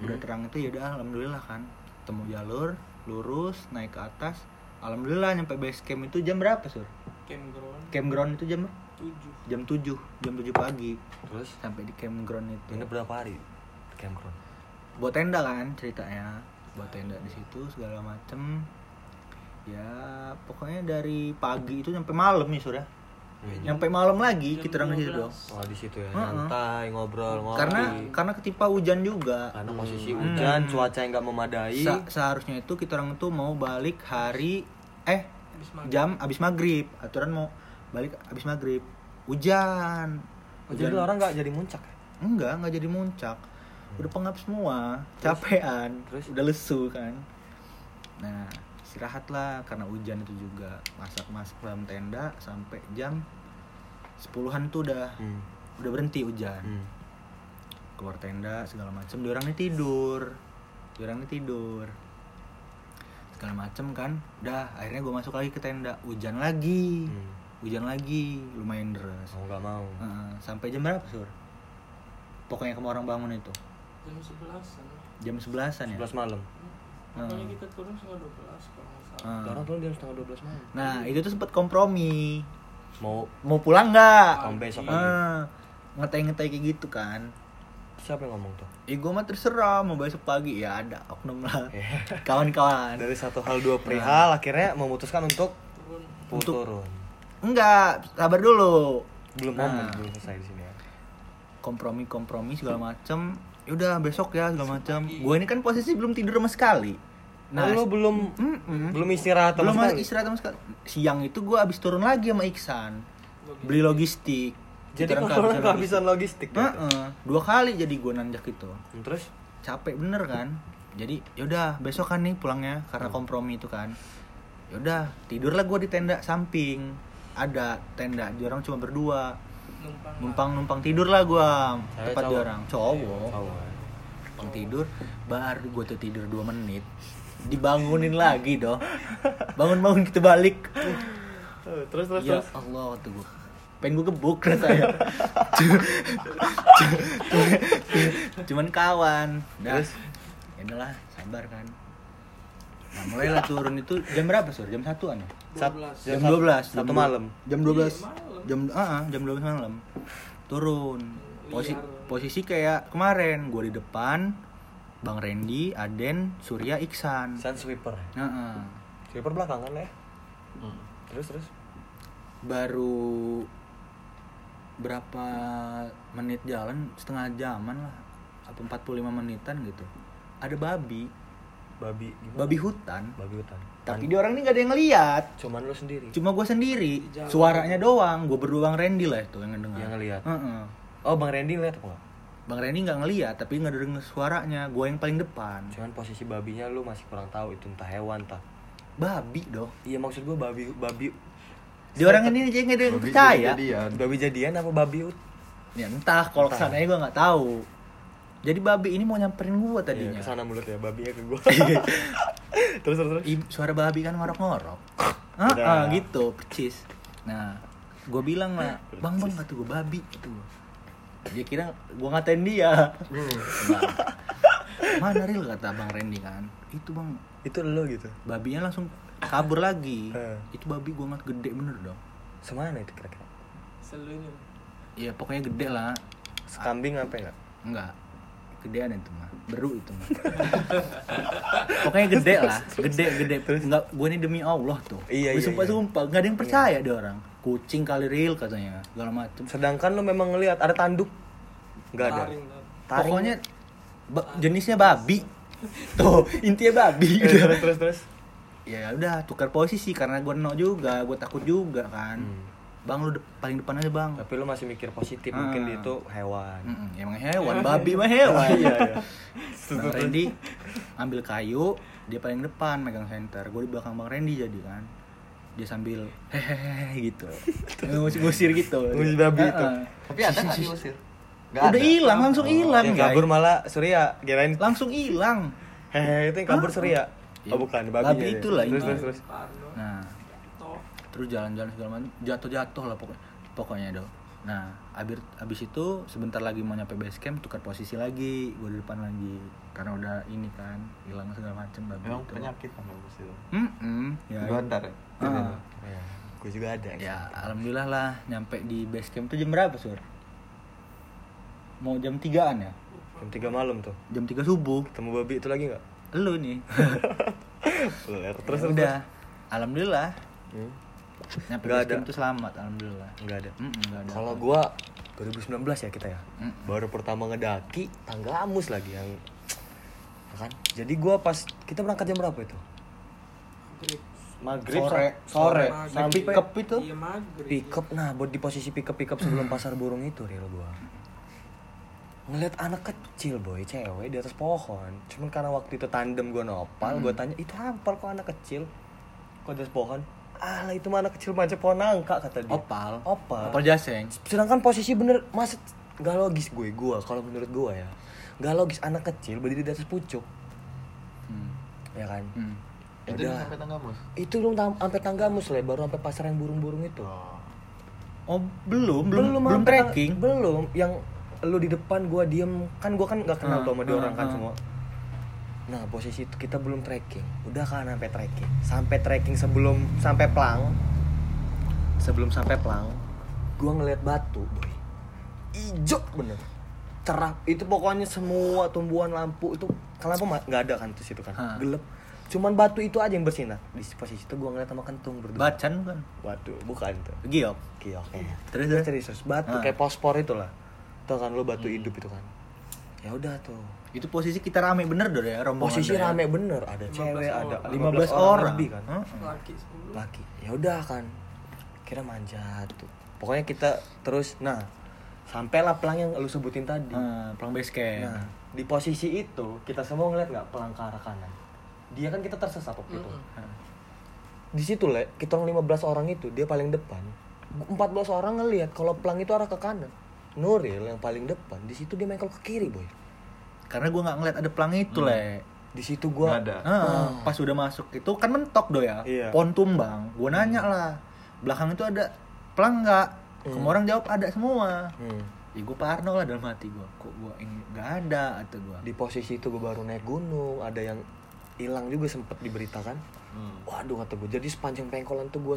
udah terang itu ya udah alhamdulillah kan, temu jalur, lurus, naik ke atas, alhamdulillah nyampe base camp itu jam berapa sur? campground Campground itu jam tujuh jam 7 jam 7 pagi Terus sampai di campground itu. nginep berapa hari? Campground. Buat tenda kan ceritanya, buat tenda di situ segala macem. Ya pokoknya dari pagi itu sampai malam nih sur ya. Hmm. Nyampe malam lagi Jam kita orang di situ 12. dong. Oh di situ ya, nyantai, ngobrol, ngopi. Karena karena ketimpa hujan juga. karena posisi Hmm. hujan, cuaca yang nggak memadai. Sa- seharusnya itu kita orang tuh mau balik hari eh Habis maghrib. jam abis maghrib aturan mau balik abis maghrib hujan Oh, jadi lo orang nggak jadi muncak ya? enggak enggak jadi muncak udah pengap semua capean Terus? udah lesu kan nah istirahat lah karena hujan itu juga masak masak dalam tenda sampai jam sepuluhan tuh udah Hmm. udah berhenti hujan. Hmm. keluar tenda segala macem. Dia orangnya tidur. Dia orangnya tidur. Segala macem kan. Udah akhirnya gue masuk lagi ke tenda. Hujan lagi. Hmm. hujan lagi. Lumayan deras. Mau nggak mau. Heeh, sampai jam berapa sur? Pokoknya kamu orang bangun itu? Jam sebelasan. Jam sebelasan ya? 11 malam. Makanya Hmm. kita turun setengah dua belas kalau nggak salah Heeh. Orang tuh jam setengah 12 malam. nah itu tuh sempat kompromi Mau mau pulang nggak om besok pagi. Heeh. ngeteh-ngeteh kayak gitu kan Siapa yang ngomong tuh? Eh gue mah terserah mau besok pagi ya ada oknum lah Iya. kawan-kawan Dari satu hal dua perihal akhirnya memutuskan untuk turun Untuk- turun. enggak sabar dulu belum Nah. momen belum selesai di sini ya kompromi kompromi segala macem yaudah besok ya segala macem gue ini kan posisi belum tidur sama sekali. Nah lu belum Mm-mm. belum istirahat sama belum sekali? istirahat sama sekali. Siang itu gue abis turun lagi sama Iksan. Beli logistik. Jadi kan kalau kehabisan kehabisan logistik. gitu. Heeh. dua kali jadi gue nanjak itu. Terus? Capek bener kan? Jadi yaudah besok kan nih pulangnya karena Hmm. kompromi itu kan. Yaudah tidurlah gue di tenda samping. Ada tenda di orang cuma berdua numpang numpang numpang tidur lah gue tempat di cowok? orang cowok. Cowok. numpang tidur baru gue tuh tidur dua menit. Dibangunin lagi dong. Bangun bangun kita balik. Eh, terus terus ya terus. Allah tuh gue pengen gue gebuk rasanya. Cuman kawan. Dah. Terus? ya sabar kan nah mulailah turun itu jam berapa sur? Jam satuan ya? Sat- 12. jam sat- 12 satu malam. Jam 12 Iya, jam ah jam 12 malam. Turun. Posisi Liar. posisi kayak kemarin. Gue di depan Bang Randy, Aden, Surya, Iksan. sun sweeper. Heeh. sweeper belakangan ya? Terus terus? Baru berapa menit jalan? Setengah jaman lah. Apa 45 menitan gitu. Ada babi babi gimana? Babi hutan. Babi hutan. Tapi dia orang ini gak ada yang ngeliat. Cuman lu sendiri. Cuma gue sendiri. Di jalan. suaranya doang. Gue berdua bang Randy lah itu yang ngedengar. Yang ngeliat. Heeh. oh bang Randy lihat apa? Bang Randy nggak ngeliat tapi nggak denger suaranya. Gue yang paling depan. Cuman posisi babinya lu masih kurang tahu itu entah hewan entah. Babi dong. Iya maksud gua babi babi. Dia orang ini aja nggak ada yang Babi percaya. babi jadian apa babi ut? Ya entah. Kalau ke sananya gue nggak tahu jadi babi ini mau nyamperin gue Iya, tadinya. ke sana mulut ya babinya ke gua. Terus terus terus. I- suara babi kan ngorok-ngorok. Ah, ah, gitu percis nah gue bilang lah bang bang kata gue babi gitu dia kira gue ngatain dia. Nah, mana real kata bang Randy kan. Itu bang. Itu lo gitu? Babinya langsung kabur lagi. Eh. itu babi gue ngeliat gede bener dong. Semana itu kira-kira? Selunya ya pokoknya gede lah. Sekambing apa enggak enggak gedean itu mah beru itu mah. Pokoknya gede lah gede gede. Enggak gue ini demi Allah tuh. Iya, Gua iya, sumpah iya. sumpah nggak ada yang percaya dia orang. Kucing kali real katanya segala macem. Sedangkan lu memang ngelihat ada tanduk. Nggak ada? Taring pokoknya ba- jenisnya babi. Tuh intinya babi. Eh, terus terus terus. Ya udah tukar posisi karena gue no juga gue takut juga kan. Hmm. Bang lu de- paling depan aja bang tapi lu masih mikir positif Ah. mungkin itu hewan Mm-mm, emang hewan babi mah hewan iya iya Bang Randy ambil kayu, dia paling depan megang center. Gue di belakang Bang Randy jadi kan. Dia sambil hehehe gitu. Ngusir gitu. Ngusir babi itu. Tapi ada nggak diusir? Nggak Udah ada. hilang, langsung hilang, yang guys. kabur malah Surya kirain Langsung hilang. hehehe itu yang kabur. Surya Ya, oh bukan babinya babi ya. itulah terus terus terus Nah, terus jalan-jalan segala macam, jatuh-jatuh lah pokoknya. Pokoknya dong. Nah, abis, abis itu sebentar lagi mau nyampe base camp tukar posisi lagi, gue di depan lagi karena udah ini kan hilang segala macam babi Memang itu. penyakit kan bagus itu. Mm-mm, ya, Gua antar ya. Ah. ya, gue juga ada Ya, alhamdulillah lah nyampe di base camp tuh jam berapa, Sur? Mau jam 3-an ya? jam tiga malam tuh Jam 3 subuh. ketemu babi itu lagi nggak Lu nih. Terus terus udah. Alhamdulillah Hmm, nyampe Nggak base ada. camp tuh selamat, alhamdulillah. nggak ada nggak ada. kalau gua 2019 ya kita ya Mm-mm. baru pertama ngedaki tangga amus lagi yang ya kan jadi gua pas kita berangkat jam berapa itu maghrib maghrib Sore. sore Maghrib. sampai Pick up itu. iya maghrib pick up nah buat di posisi pick up pick up sebelum pasar burung itu real gua ngeliat anak kecil boy cewek di atas pohon cuman karena waktu itu tandem gua nopal gua tanya itu apa kok anak kecil kok di atas pohon alah itu mah anak kecil pohon nangka kata dia Opal. opal Opal jaseng. sedangkan posisi bener mas nggak logis gue gua kalau menurut gua ya nggak logis anak kecil berdiri di atas pucuk Hmm. ya kan Hmm. Ya Itu udah. sampai tangga mus. itu belum sampai tanggamus le baru sampai pasar yang burung-burung itu Oh, belum, belum, belum, sampai tang- tracking. belum yang lu di depan gua diem kan gua kan nggak kenal Ah, tuh sama dia ah, orang kan ah. semua nah posisi itu kita belum tracking. Udah kan sampai tracking. Sampai tracking sebelum sampai plang sebelum sampai plang gua ngeliat batu boy. Ijo bener. Cerah. Itu pokoknya semua tumbuhan lampu itu kan lampu nggak ada kan di situ kan? Ah. gelap. Cuman batu itu aja yang bersinar. Di posisi itu gue ngeliat sama kentung berdua. Bacan kan? waduh bukan tuh. Giok. kiok eh. Terus, Terus? Terus? batu Ah. kayak pospor itu lah tuh kan lu batu hidup itu kan. Ya udah tuh Itu posisi kita rame bener dong ya rombongan. posisi ya. rame bener. Ada 15 cewek ada orang. 15 orang. lebih kan. Heeh. laki semua laki. Ya udah kan. Kira manjat tuh. Pokoknya kita terus nah sampailah pelang yang lu sebutin tadi. Heeh, pelang base camp. nah di posisi itu kita semua ngeliat nggak pelang ke arah kanan? Dia kan kita tersesat waktu itu. Di situ le kita orang 15 orang itu dia paling depan. 14 orang ngelihat kalau pelang itu arah ke kanan. Nuril yang paling depan di situ dia mengkel ke kiri boy Karena gua nggak ngeliat ada pelang itu, Le. di situ gua Nggak ada. Heeh, Ah. pas udah masuk itu kan mentok do ya. Iya. Pohon tumbang. Gua nanya lah. Belakang itu ada pelang nggak? Semua orang jawab ada semua. Hmm. Ya gue parno lah dalam hati gua. Kok gua ini nggak ada atau gua. di posisi itu gue baru naik gunung ada yang hilang juga sempet diberitakan Hmm. waduh kata gue jadi sepanjang pengkolan tuh gue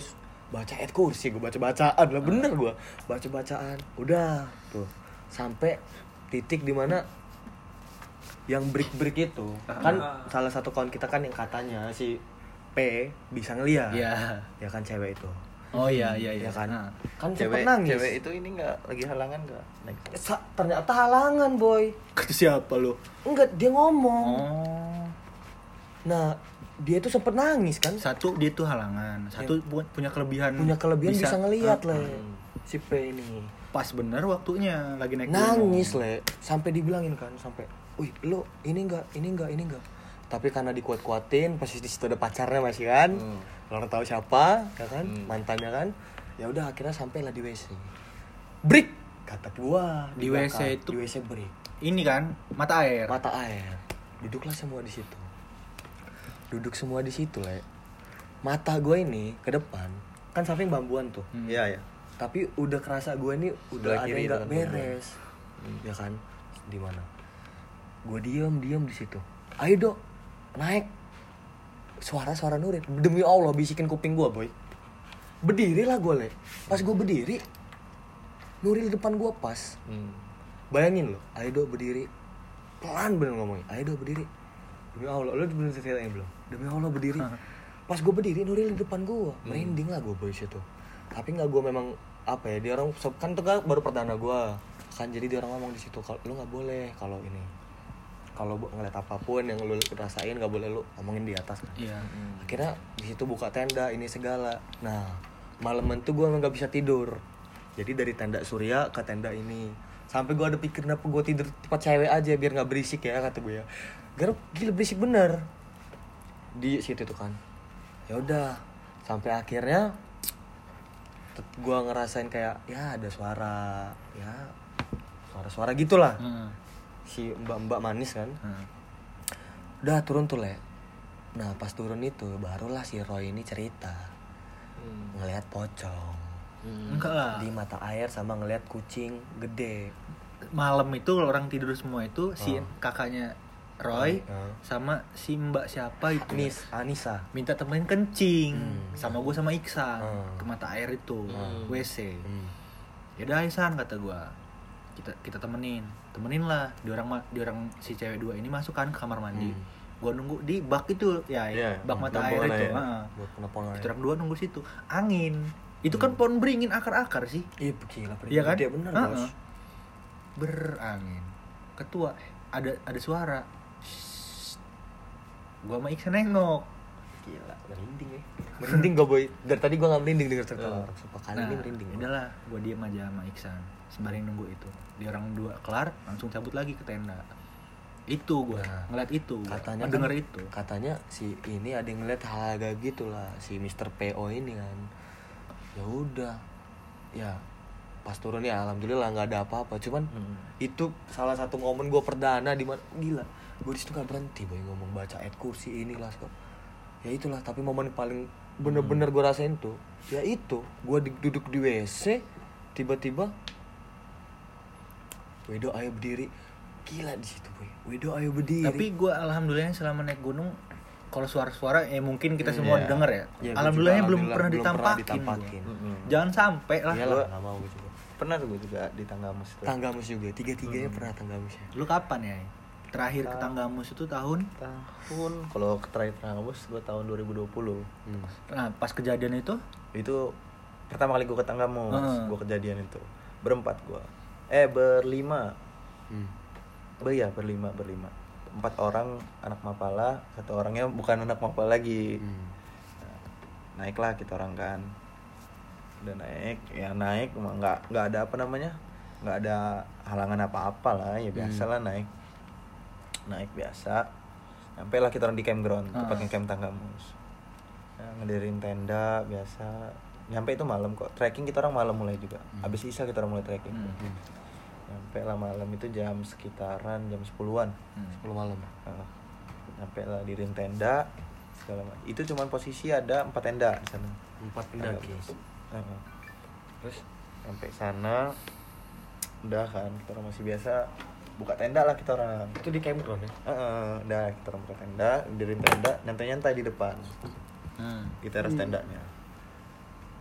baca ayat kursi gue baca bacaan lah bener gue baca bacaan udah tuh sampai titik di mana yang break break itu kan Ah. salah satu kawan kita kan yang katanya si P bisa ngeliat Iya. ya kan cewek itu Oh iya iya iya. ya kan Nah. kan Cewek, nangis cewek itu ini nggak lagi halangan nggak? Naik. Sa- ternyata halangan boy Kata siapa lu? enggak dia ngomong Oh. nah dia tuh sempet nangis kan Satu dia tuh halangan, satu pu- punya kelebihan punya kelebihan bisa, ngelihat Ah, le si P ini Pas bener waktunya lagi naik nangis gunung. le sampai dibilangin kan sampai wih lo ini enggak ini enggak ini enggak tapi karena dikuat-kuatin pasti di situ ada pacarnya masih kan? Hmm. kalau tahu siapa ya kan? Hmm. mantannya kan? Ya udah akhirnya sampailah di WC break kata gua Di. WC itu- di WC break. Ini kan mata air. mata air. Duduklah semua di situ. Duduk semua di situ le. Mata gue ini ke depan kan samping bambuan tuh. Hmm. Iya ya. tapi udah kerasa gue ini udah Sebelah ada nggak kan beres. Ya kan? Di mana gue diem diem di situ. Ayo dok. Naik. Suara suara Nuril demi Allah bisikin kuping gue boy. Berdiri lah gue le. Pas gue berdiri Nuril di depan gue pas. Hmm. bayangin lo. Ayo dok berdiri. Pelan bener ngomongnya. Ayo dok berdiri. Demi Allah lo bener ceritain belum? Demi Allah berdiri. Pas gue berdiri Nuril di depan gue merinding lah gue boy situ. Tapi nggak gue memang apa ya dia orang kan tuh kan baru perdana gue kan jadi dia orang ngomong di situ kalau lo nggak boleh kalau ini kalau bu- ngeliat apa pun yang lo rasain nggak boleh lo ngomongin di atas. Kan Iya. akhirnya di situ buka tenda ini segala. Nah malam itu gue nggak bisa tidur. Jadi dari tenda surya ke tenda ini. Sampai gue ada pikir kenapa gue tidur tempat cewek aja biar nggak berisik ya kata gue ya. Garap gila berisik bener. Di situ tuh kan. Ya udah sampai akhirnya gue ngerasain kayak ya ada suara ya suara-suara gitulah. Heeh. Si mbak-mbak manis kan Heeh. udah turun tuh le nah pas turun itu barulah si Roy ini cerita Hmm. ngelihat pocong Enggak lah. di mata air sama ngelihat kucing gede Malam itu orang tidur semua itu si Oh. kakaknya Roy Oh. sama si Mbak siapa itu Nis Anissa minta temenin kencing Hmm. sama gue sama Iksan Hmm. ke mata air itu Hmm. WC Hmm. ya udah Iksan kata gue kita kita temenin. Temenin lah di orang di orang si cewek dua ini masuk kan ke kamar mandi. Hmm. gue nunggu di bak itu ya Iya, bak mata air itu penepongan kita orang dua nunggu situ. Angin. Itu Hmm. kan pohon beringin akar-akar sih. Iya gila Iya kan? gede bener Heeh. bos. Berangin. Ketua eh, ada ada suara. Shh. gua sama Iksan nengok. Gila merinding ya merinding gak boy? Dari tadi gue gak merinding denger cerita orang. Sumpah kali ini merinding Nah, udahlah gua diem aja sama Iksan sembari nunggu itu. Di orang dua kelar langsung cabut lagi ke tenda. Itu gua Nah, ngeliat itu katanya mendengar kan- itu. katanya si ini ada yang ngeliat hal agak gitu lah si Mr. PO ini kan. Ya udah. Ya pas turun ya alhamdulillah nggak ada apa-apa. Cuman Hmm. itu salah satu momen gue perdana di mana gila gue di situ nggak berhenti boy ngomong baca ayat kursi inilah kok ya itulah tapi momen paling bener-bener gue rasain tuh ya itu gue duduk di WC tiba-tiba Wedo ayo berdiri gila di situ boy Wedo ayo berdiri tapi gua alhamdulillah selama naik gunung kalau suara-suara ya mungkin kita Hmm, semua iya. denger ya. Iya, gua Alhamdulillahnya belum alhamdulillah pernah belum pernah ditampakin. ditampakin. gua. Mm-mm. Jangan sampai lah. Iyalah, Gua- nggak mau gue juga Pernah tuh gue juga di Tanggamus itu. Tanggamus juga, tiga-tiganya pernah Tanggamus ya Lu kapan ya? terakhir ke Tanggamus itu tahun tahun kalau terakhir Tanggamus gue tahun 2020 Hmm. nah pas kejadian itu itu pertama kali gue ke Tanggamus Heeh. gue kejadian itu berempat gue eh berlima. Hmm. ber ya berlima berlima. Empat orang anak mapala. Satu orangnya bukan anak mapala lagi. Hmm. naiklah kita orang kan. Udah naik ya naik. Nggak nggak ada apa namanya? Nggak ada halangan apa apa lah. Ya biasa lah naik. Naik biasa. Sampai lah kita orang di campground Ah. tepatnya camp Tanggamus ya, ngedirin tenda biasa nyampe itu malam kok trekking kita orang malam mulai juga habis isa kita orang mulai trekking Hmm. nyampe lah malam itu jam sekitaran jam 10-an Hmm. 10 malam. Nah, nyampe lah dirin tenda segala macam itu cuman posisi ada empat tenda di sana Empat pendaki. Heeh. Terus sampai sana udah kan kita orang masih biasa buka tenda lah kita orang itu di campground ya? Heeh, udah kita orang buka tenda dirin tenda nyantai nyantai di depan Hmm. di teras tendanya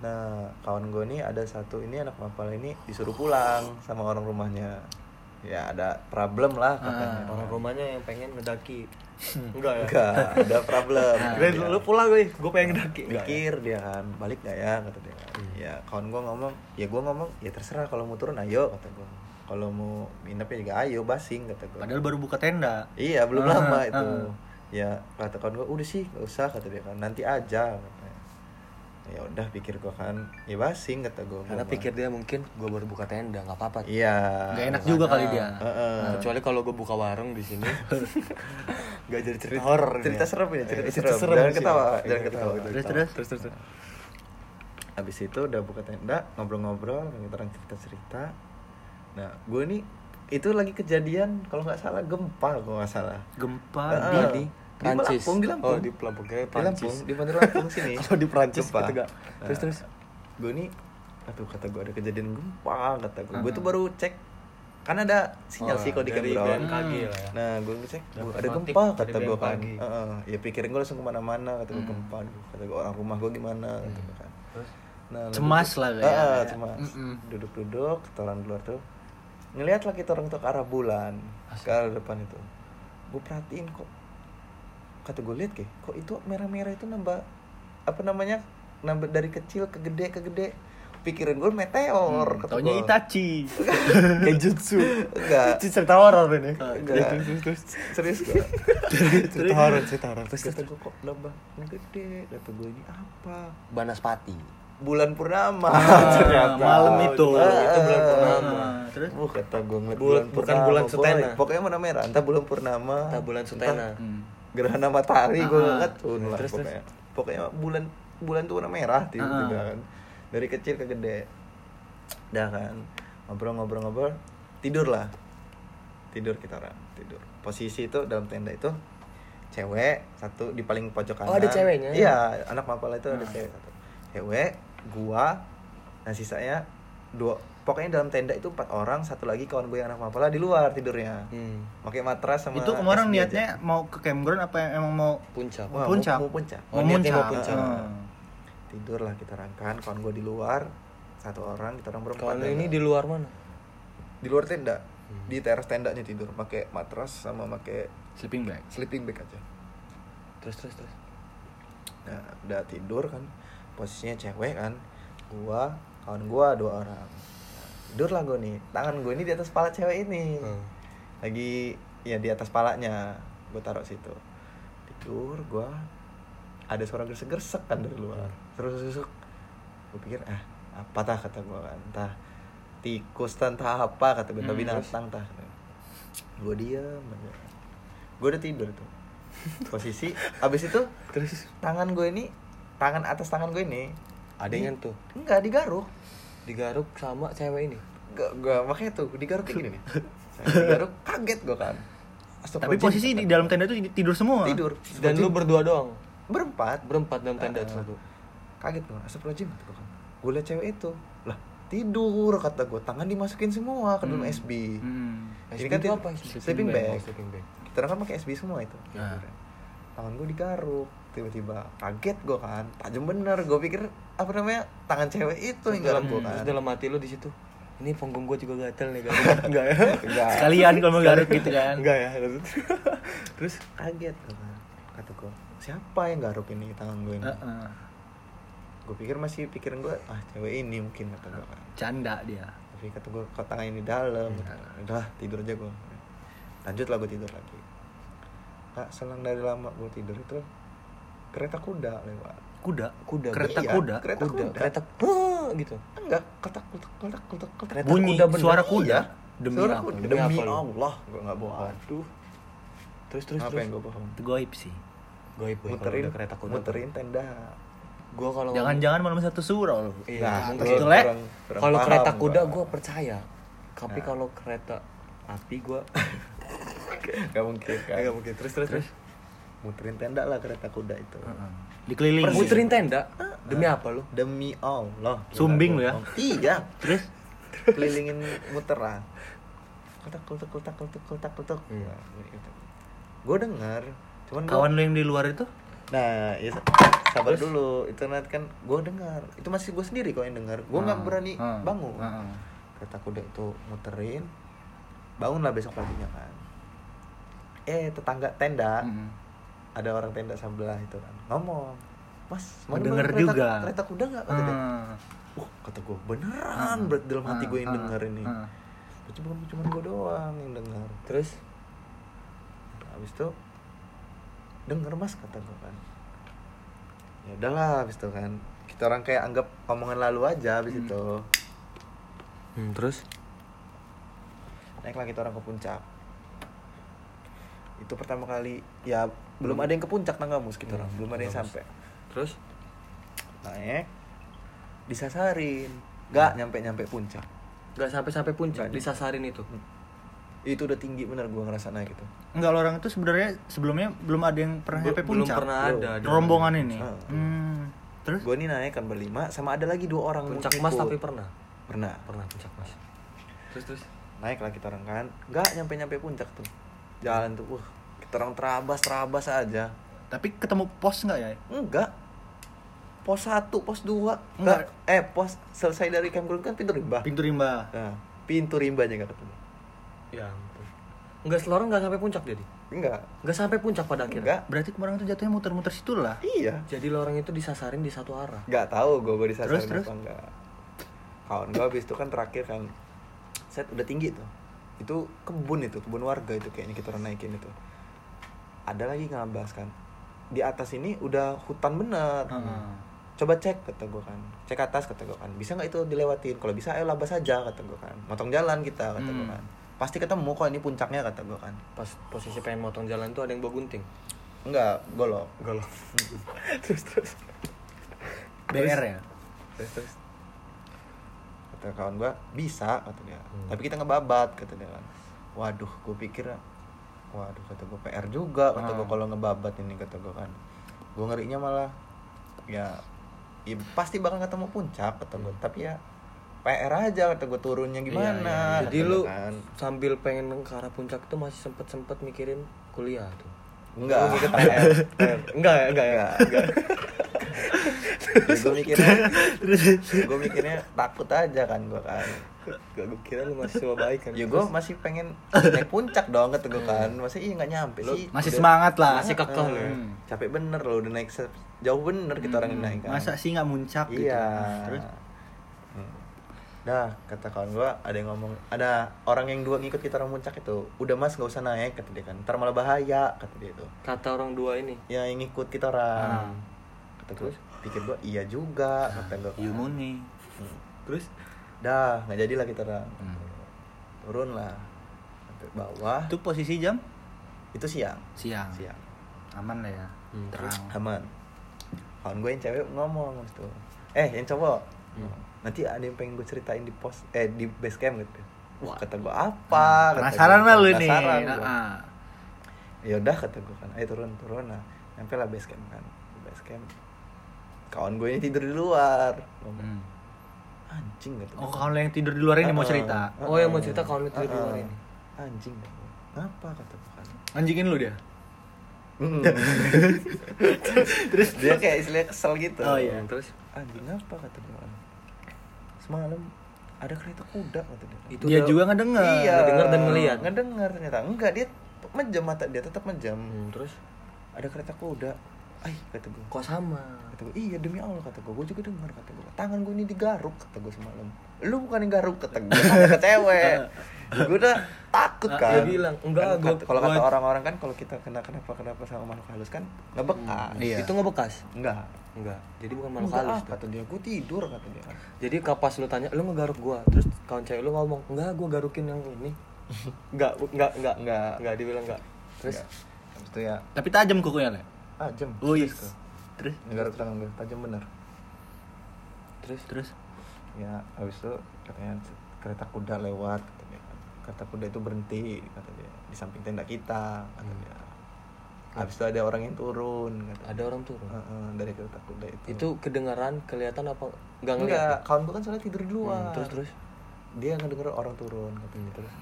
nah kawan gue nih ada satu ini anak mapal ini disuruh pulang sama orang rumahnya ya ada problem lah katanya Orang rumahnya yang pengen ngedaki. Enggak ya? enggak ada problem Dia- lu pulang gue, gue pengen ngedaki. Enggak ya? mikir dia kan balik gak ya kata dia ya kawan gue ngomong ya gue ngomong ya terserah kalau mau turun ayo kata gue kalau mau nginepnya juga ayo basing kata gue padahal baru buka tenda iya belum Ah, lama ah. itu ya kata kawan gue udah sih gak usah kata dia kan nanti aja katanya. Ya udah pikir gue kan ya basing kata gue Karena pikir dia mungkin gue baru buka tenda, nggak apa-apa. iya Gak enak juga kali dia Heeh. Nah, kecuali kalau gue buka warung di sini gak jadi cerita horor cerita ya. serem ya cerita, Eh, serem. jangan sih. ketawa Iya, jangan ketawa jangan Terus, ketawa. terus? terus terus terus. Habis itu udah buka tenda, ngobrol-ngobrol, kita orang cerita-cerita. Nah, gue nih itu lagi kejadian kalau nggak salah gempa kalau nggak salah. gempa Heeh. di di Prancis. Lampung, di Lampung. Oh, di Lampung kayak Di Lampung, Prancis. di Bandar Lampung sini. Kalau di Prancis Gempa. gitu? Terus, terus? Gue nih, aduh kata gue ada kejadian gempa kata gue. Gue tuh baru cek, kan ada sinyal Oh, sih kalau di. BMKG lah ya. Nah, gue ngecek, "Wah, ada gempa kata gue kan. Heeh. Ya pikirin gue langsung ke mana-mana kata gue gempa. Aduh, kata gue orang rumah gue gimana kata gue kan. Terus? Nah, Cemas duduk- lah kayak. Ah, cemas. Mm-mm. Duduk-duduk, kita orang di luar tuh. Ngeliat lah kita orang tuh ke arah bulan, ke arah depan itu. Gue perhatiin kok. Kata gue lihat kayak, kok itu merah-merah itu nambah apa namanya? Nambah dari kecil ke gede ke gede. Pikirin gue meteor. Hmm, kata taunya gua. Itachi Kayak jutsu. Enggak. Itu cerita horor ini. Enggak. Terus terus. Serius gue. Cerita horor, cerita horor. Terus kata gue kok nambah gede. Kata gue ini apa? Banaspati. Bulan purnama. Ah, ternyata. malam itu. Ah, Itu bulan purnama. Ah, terus Oh, kata gue Bulan- bukan purnama, bulan boy. Sutena. Pokoknya mana merah, entah bulan purnama, Entah bulan Sutena. Hmm. Gerhana matahari gue Ah. nggak tuh lah Terus, terus. pokoknya. Pokoknya bulan bulan tuh warna merah tiba-tiba Ah. kan. Dari kecil ke gede. Dah kan. Ngobrol-ngobrol-ngobrol, tidur lah. Tidur kita orang, tidur. Posisi itu dalam tenda itu cewek satu di paling pojok kanan. Oh, ada ceweknya? Iya, anak mapala itu ada Ah. cewek satu. Cewek, gua, nah sisanya dua pokoknya dalam tenda itu empat orang satu lagi kawan gue yang anak mapala di luar tidurnya Hmm. pakai matras sama itu kemarin SB aja. niatnya mau ke campground apa yang emang mau Puncak. Wah, puncak mau, mau puncak Oh, niatnya mau puncak. Hmm. tidur lah kita rangkan kawan gue di luar satu orang kita orang berempat Kalau tenda. ini di luar mana? di luar tenda Hmm. di teras tendanya tidur pakai matras sama pakai sleeping bag sleeping bag aja Terus terus terus. nah udah tidur kan posisinya cewek kan gua kawan gua dua orang tidur lah gue nih. Tangan gue ini di atas kepala cewek ini. Hmm. lagi ya di atas palanya. Gue taruh situ. Tidur gue ada suara gesek-gesek kan dari luar. Terus susuk gue pikir ah apa tah kata gue kan. Entah tikus tah, entah apa kata gue Hmm, binatang tah gue diam gue udah tidur tuh. Posisi abis itu Terus? tangan gue ini tangan atas tangan gue ini ada yang tuh enggak digaruk digaruk sama cewek ini. Gak, gak makanya tuh digaruk kayak gini nih Saya digaruk kaget gue kan tapi Astagfirullahaladzim, posisi di dalam tenda itu tidur semua tidur Dan lu berdua doang. berempat Berempat dalam tenda Ah. itu satu. kaget gue astagfirullahaladzim kata gue kan gue liat cewek itu lah tidur kata gue tangan dimasukin semua ke dalam Hmm. SB Hmm. ini SB kan itu apa? sleeping bag sleeping bag. kita kan pakai SB semua itu Ah. tangan gue digaruk tiba-tiba kaget gue kan tajam bener gue pikir apa namanya tangan cewek itu yang garuk gue Terus kan dalam hati lu di situ. ini punggung gue juga gatel nih garuk enggak ya enggak Sekalian kalau mau garuk gitu kan. enggak ya terus kaget gua kan. kata gue siapa yang garuk ini tangan gue ini Heeh. gue pikir masih pikiran gue ah cewek ini mungkin kata gue kan Canda dia. tapi kata gue kok tangan ini dalam Iya. udah tidur aja gue lanjut lah gue tidur lagi nah selang dari lama gue tidur itu kereta kuda lewat Kuda. Kuda, Kereta iya. kuda. Kereta kuda. kereta Huh, gitu enggak ketak ketak ketak ketak ketak Kereta Bunyi kuda bener. suara kuda. Iya. Demi Suara apa? kuda. Demi demi apa? Allah gue nggak bohong waduh terus terus apa terus yang gue bohong Itu goib sih. goib kalau muterin kereta kuda muterin tenda gue kalau Jangan-jangan malam satu surau lu. Iya, Nah, gitu, kurang kalau kereta kuda gue percaya tapi Nah. kalau kereta api gue Gak mungkin kan Nggak mungkin. Terus, terus, terus. Muterin tenda lah kereta kuda itu. Heeh. Dikelilingi. muterin tenda? Demi apa lu? Demi Allah. Sumbing lu ya? iya. Terus? Kelilingin muter lah kotak kotak kotak kotak kotak kotak Iya. gue dengar cuman gua- kawan lu yang di luar itu? nah ya sa- sabar dulu. Itu nanti kan gue dengar itu masih gue sendiri kok yang dengar gue nggak Ah, berani ah, bangun. ah. kereta kuda itu muterin. Bangun lah besok paginya kan. Eh tetangga tenda. Mm. Ada orang tenda sebelah itu kan. Ngomong mas mau Mendengar dengar kereta, juga. kereta kuda nggak? Kata dia Ah. wah kata gue beneran berarti dalam hati gue yang Ah, denger ini. Ah. Berarti bukan cuma gue doang yang dengar terus habis itu denger mas kata gue kan. Ya udahlah habis itu kan. Kita orang kayak anggap omongan lalu aja habis Hmm. itu. Hmm, terus? Naiklah kita orang ke puncak. Itu pertama kali ya belum ada yang ke puncak tanggamus kita orang Hmm, belum ada yang sampai. Terus? Naik. Disasarin. Nggak nyampe nyampe puncak. Nggak sampai sampai puncak Nggak. disasarin itu? Itu udah tinggi bener gue ngerasa naik itu. Enggak lo orang itu sebenarnya sebelumnya belum ada yang pernah nyampe belum puncak. pernah Belum. ada di- Rombongan ini. Ah. Hmm. Terus? Gue nih naik kan berlima sama ada lagi dua orang puncak mas tapi pernah? Pernah. Pernah puncak mas. Terus terus? Naik lah kita orang kan. Nggak nyampe nyampe puncak tuh. Jalan tuh wah kita orang terabas terabas aja. Tapi ketemu pos enggak ya? enggak. Pos satu pos dua. Enggak. enggak. Eh pos selesai dari campground kan pintu rimba. Pintu rimba. nah pintu rimbanya nggak ketemu. Ya ampun. Nggak selorong nggak sampai puncak jadi enggak. Nggak sampai puncak pada akhirnya? Enggak. Berarti kemarin tuh jatuhnya muter-muter situ lah. iya. Jadi lorong itu disasarin di satu arah? Nggak tahu gue gue disasarin Terus, terus? apa enggak kawan gue habis itu kan terakhir kan set udah tinggi tuh. Itu kebun itu kebun warga itu kayaknya kita orang naikin itu ada lagi ngabas kan. Di atas ini udah hutan bener. Heeh. coba cek kata gue kan. Cek atas kata gue kan. Bisa nggak itu dilewatin? Kalau bisa ayo labas aja kata gue kan. Motong jalan kita kata gue Hmm. kan. Pasti ketemu kok ini puncaknya kata gue kan. Pas posisi pengen motong jalan tuh ada yang bawa gunting? Enggak golok. Golok. Terus terus. BR ya. terus terus. Kata kawan gua bisa kata dia. Hmm. tapi kita ngebabat kata dia kan. Waduh gue pikir waduh kata gue PR juga kata gue Ah. kalau ngebabat ini kata gue kan. Gue ngerinya malah ya, ya pasti bakal ketemu puncak kata gue tapi ya PR aja kata gue turunnya gimana Iya, iya. jadi lu kan. sambil pengen ke arah puncak tuh masih sempet sempet mikirin kuliah tuh? Enggak. Enggak ya enggak enggak gue mikirnya gue mikirnya takut aja kan gue kan. Gak gue kira lu masih semua baik kan. Ya gue masih pengen naik puncak dong kata gue kan. Masa iya nggak nyampe Lu sih. Masih Udah- semangat lah. Masih kekeh lu ya. Hmm. capek bener loh udah naik se- jauh bener kita orang yang naik kan. Masa sih nggak muncak gitu. iya. Terus? Hmm. dah kata kawan gue ada yang ngomong ada orang yang dua ngikut kita orang puncak itu udah mas nggak usah naik kata dia kan. Ntar malah bahaya kata dia itu. Kata orang dua ini? Ya yang ngikut kita orang. Hmm. kata gue pikir gue iya juga kata gue Iya muni. Hmm. terus dah nggak jadilah kita orang Hmm. turun lah sampai bawah Itu posisi jam itu siang siang. siang Aman lah ya. Hmm, Terang. aman kawan gue yang cewek ngomong habis itu eh yang cowok Hmm. nanti ada yang pengen gue ceritain di pos eh di base camp gitu Wah. kata gue apa Kata Penasaran lah lu nih. Heeh. ya udah kata gue kan ayo turun turun nah nyampe lah base camp kan Di base camp kawan gue ini tidur di luar. Hmm. anjing kata Oh, gua. kalau yang tidur di luar ini mau Uh-uh. cerita. Oh, yang mau cerita kawan lu tidur di luar ini. anjing. Ngapa kata gue kan Anjingin lu dia. terus? Dia kayak istilahnya kesel gitu. Oh, iya. terus? Anjing apa kata gue kan semalam ada kereta kuda kata dia. Itu dia udah- juga ngedenger. Iya. Ngedenger dan ngeliat. ngedenger ternyata. Enggak dia menjam mata dia tetap menjam Hmm, terus? Ada kereta kuda ay kata gue kok sama? Kata gue iya demi allah kata gue gue juga dengar kata gue tangan gue ini digaruk kata gue semalam. Lu bukan yang garuk kata gue kata cewek. Gue udah takut Ah, kan? dia bilang, enggak, Kan gua- kata- kalau kata orang-orang kan kalau kita kena kenapa kenapa sama makhluk halus kan nggak bekas. Iya. itu nggak bekas? Enggak enggak jadi bukan makhluk halus ah, kata dia. Gue tidur kata dia. Jadi kapas lu tanya lu ngegaruk gua? Terus kawan cewek lu ngomong enggak gua garukin yang ini. Enggak enggak enggak Enggak. enggak dibilang enggak terus Enggak. habis itu ya. Tapi tajam kukunya le ah jam oh iya. Terus terus? Ngegaruk tangan gue tajam bener. Terus? Terus? Ya habis itu katanya kereta kuda lewat kata dia kan. kereta kuda itu berhenti kata dia di samping tenda kita kata Hmm. dia habis itu ada orang yang turun kata ada orang turun? Heeh, dari kereta kuda itu. Itu kedengaran kelihatan apa enggak enggak ngeliat kawan gue kan soalnya tidur di luar. Hmm, terus terus? Dia ngedenger orang turun katanya. Terus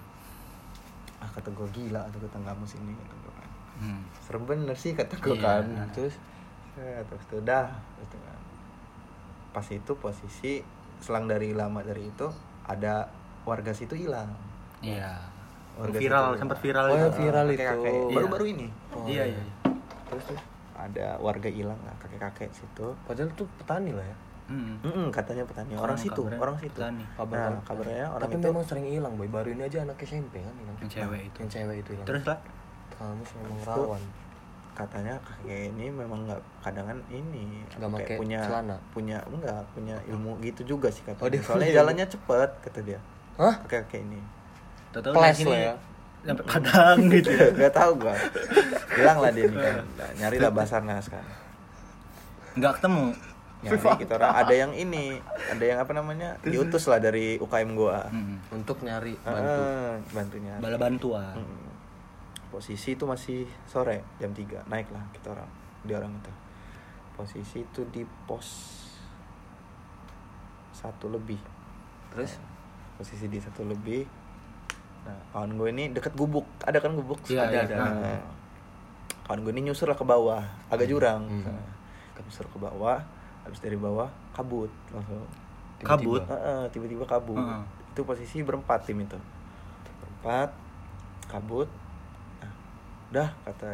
ah kata gue gila tuh tetanggamu sini kata gue kan hmm. serem bener sih kata gue Iya. kan terus Ya, terus itu dah gitu kan. pas itu posisi selang dari lama dari itu ada warga situ hilang iya Warga viral sempat viral Oh, itu. viral itu. Iya. baru-baru ini Oh, iya iya terus tuh ada warga hilang lah kakek-kakek situ padahal tuh petani lah ya Hmm. Mm-mm, katanya petani orang Oh, situ kabarnya orang situ petani. Kabar nah kabarnya orang tapi itu memang sering hilang boy baru ini aja anak SMP kan hilang Yang cewek itu. yang cewek itu hilang terus lah kamu sih memang Itu rawan. katanya kakek ini memang nggak kadangan ini make kayak punya celana? punya enggak punya ilmu gitu juga sih katanya. Oh, dia soalnya punya jalannya cepet kata dia. Hah? Kakek kakek ini. Tahu lah ya. sampai kadang gitu. Ya Gak tau gua. Hilang lah dia nih kan. Nah, Nyari lah Basarnas kan nggak ketemu. Nyari kita orang. Ada yang ini Ada yang apa namanya? Diutus lah dari UKM gua. Hmm. untuk nyari bantu. Ah, Bantu nyari. Bala bantuan. Hmm. Posisi itu masih sore Jam 3 Naik lah kita orang Di orang itu. Posisi itu di pos Satu lebih. Terus? Posisi di satu lebih. Nah kawan gue ini deket gubuk. Ada kan gubuk? Iya, ada, iya. ada. Nah, kawan gue ini nyusur lah ke bawah agak jurang. Hmm. Nah, nyusur ke bawah habis dari bawah kabut langsung. Kabut? Heeh, tiba-tiba kabut. Heeh. itu posisi berempat tim itu. Berempat kabut nah, udah kata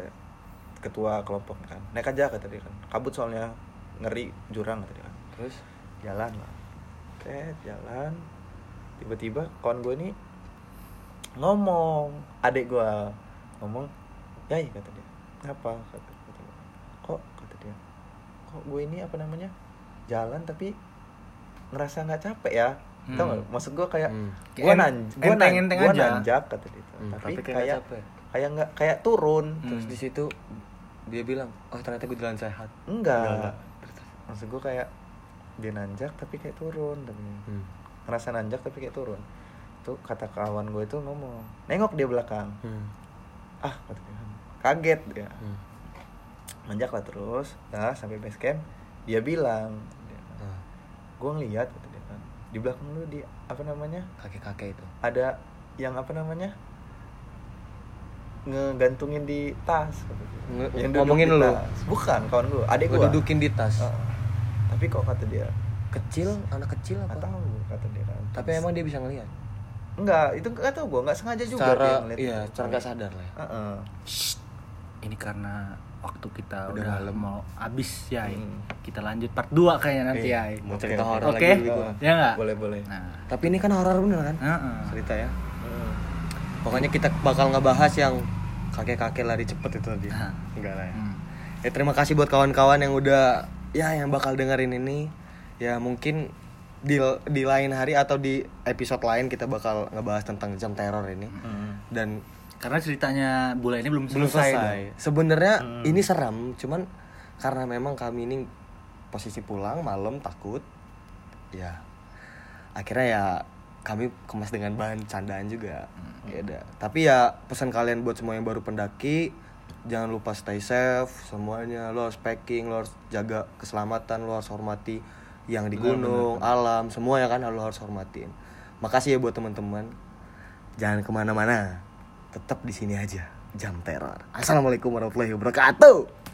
ketua kelompok kan. Naik aja kata dia kan. Kabut soalnya ngeri jurang kata dia kan. Terus? Jalan lah. Set, jalan. Tiba-tiba kawan gue ini ngomong. Adik gue ngomong yai kata dia. Ngapa? kata, kata gua. kok? kata dia. Kok gue ini apa namanya jalan tapi ngerasa nggak capek ya? Tau Hmm. nggak? Maksud gue kayak Hmm. gue Kayak nan gue nanjak kata dia. Hmm, tapi, tapi kayak kayak. Kayak nggak kayak turun terus Hmm. di situ dia bilang oh ternyata gue jalan sehat enggak, enggak. maksud gue kayak dia nanjak tapi kayak turun tapi Hmm. ngerasa nanjak tapi kayak turun tuh kata kawan gue itu ngomong nengok dia belakang Hmm. ah kata dia kaget dia Hmm. nanjak lah terus nah sampai base camp dia bilang dia, Nah, gue ngeliat kata dia kan di belakang lu di apa namanya kakek-kakek itu ada yang apa namanya ngegantungin di tas. Nge- Yang ngomongin lu? tas. bukan kawan gue adik gue gue dudukin di tas tapi kok kata dia kecil anak kecil nggak apa tahu kata dia kan tapi emang dia bisa ngelihat enggak itu nggak tahu gue nggak sengaja juga dia secara ngeliat iya itu. secara nggak sadar lah ya. Heeh. Shh. ini karena waktu kita Udah udah, malam. mau habis ya Hmm. kita lanjut part 2 kayaknya nanti Iya, ya mau Oke, cerita oke. horor Oke. lagi gua. ya nggak boleh boleh nah tapi ini kan horor bener kan heeh. cerita ya pokoknya kita bakal ngebahas yang kakek-kakek lari cepet itu tadi Nah. enggak lah ya Hmm. ya terima kasih buat kawan-kawan yang udah ya yang bakal dengerin ini ya mungkin di di lain hari atau di episode lain kita bakal ngebahas tentang jam teror ini Hmm. dan karena ceritanya bula ini belum belum selesai, selesai. Sebenarnya Hmm. ini seram, cuman karena memang kami ini posisi pulang malam takut, ya akhirnya ya kami kemas dengan bahan candaan juga. Ya udah. Tapi ya pesan kalian buat semua yang baru pendaki, jangan lupa stay safe semuanya. Lo harus packing, lo harus jaga keselamatan, lo harus hormati yang di gunung, alam, semua ya kan lo harus hormatin. Makasih ya buat teman-teman. Jangan ke mana-mana tetap di sini aja jam teror assalamualaikum warahmatullahi wabarakatuh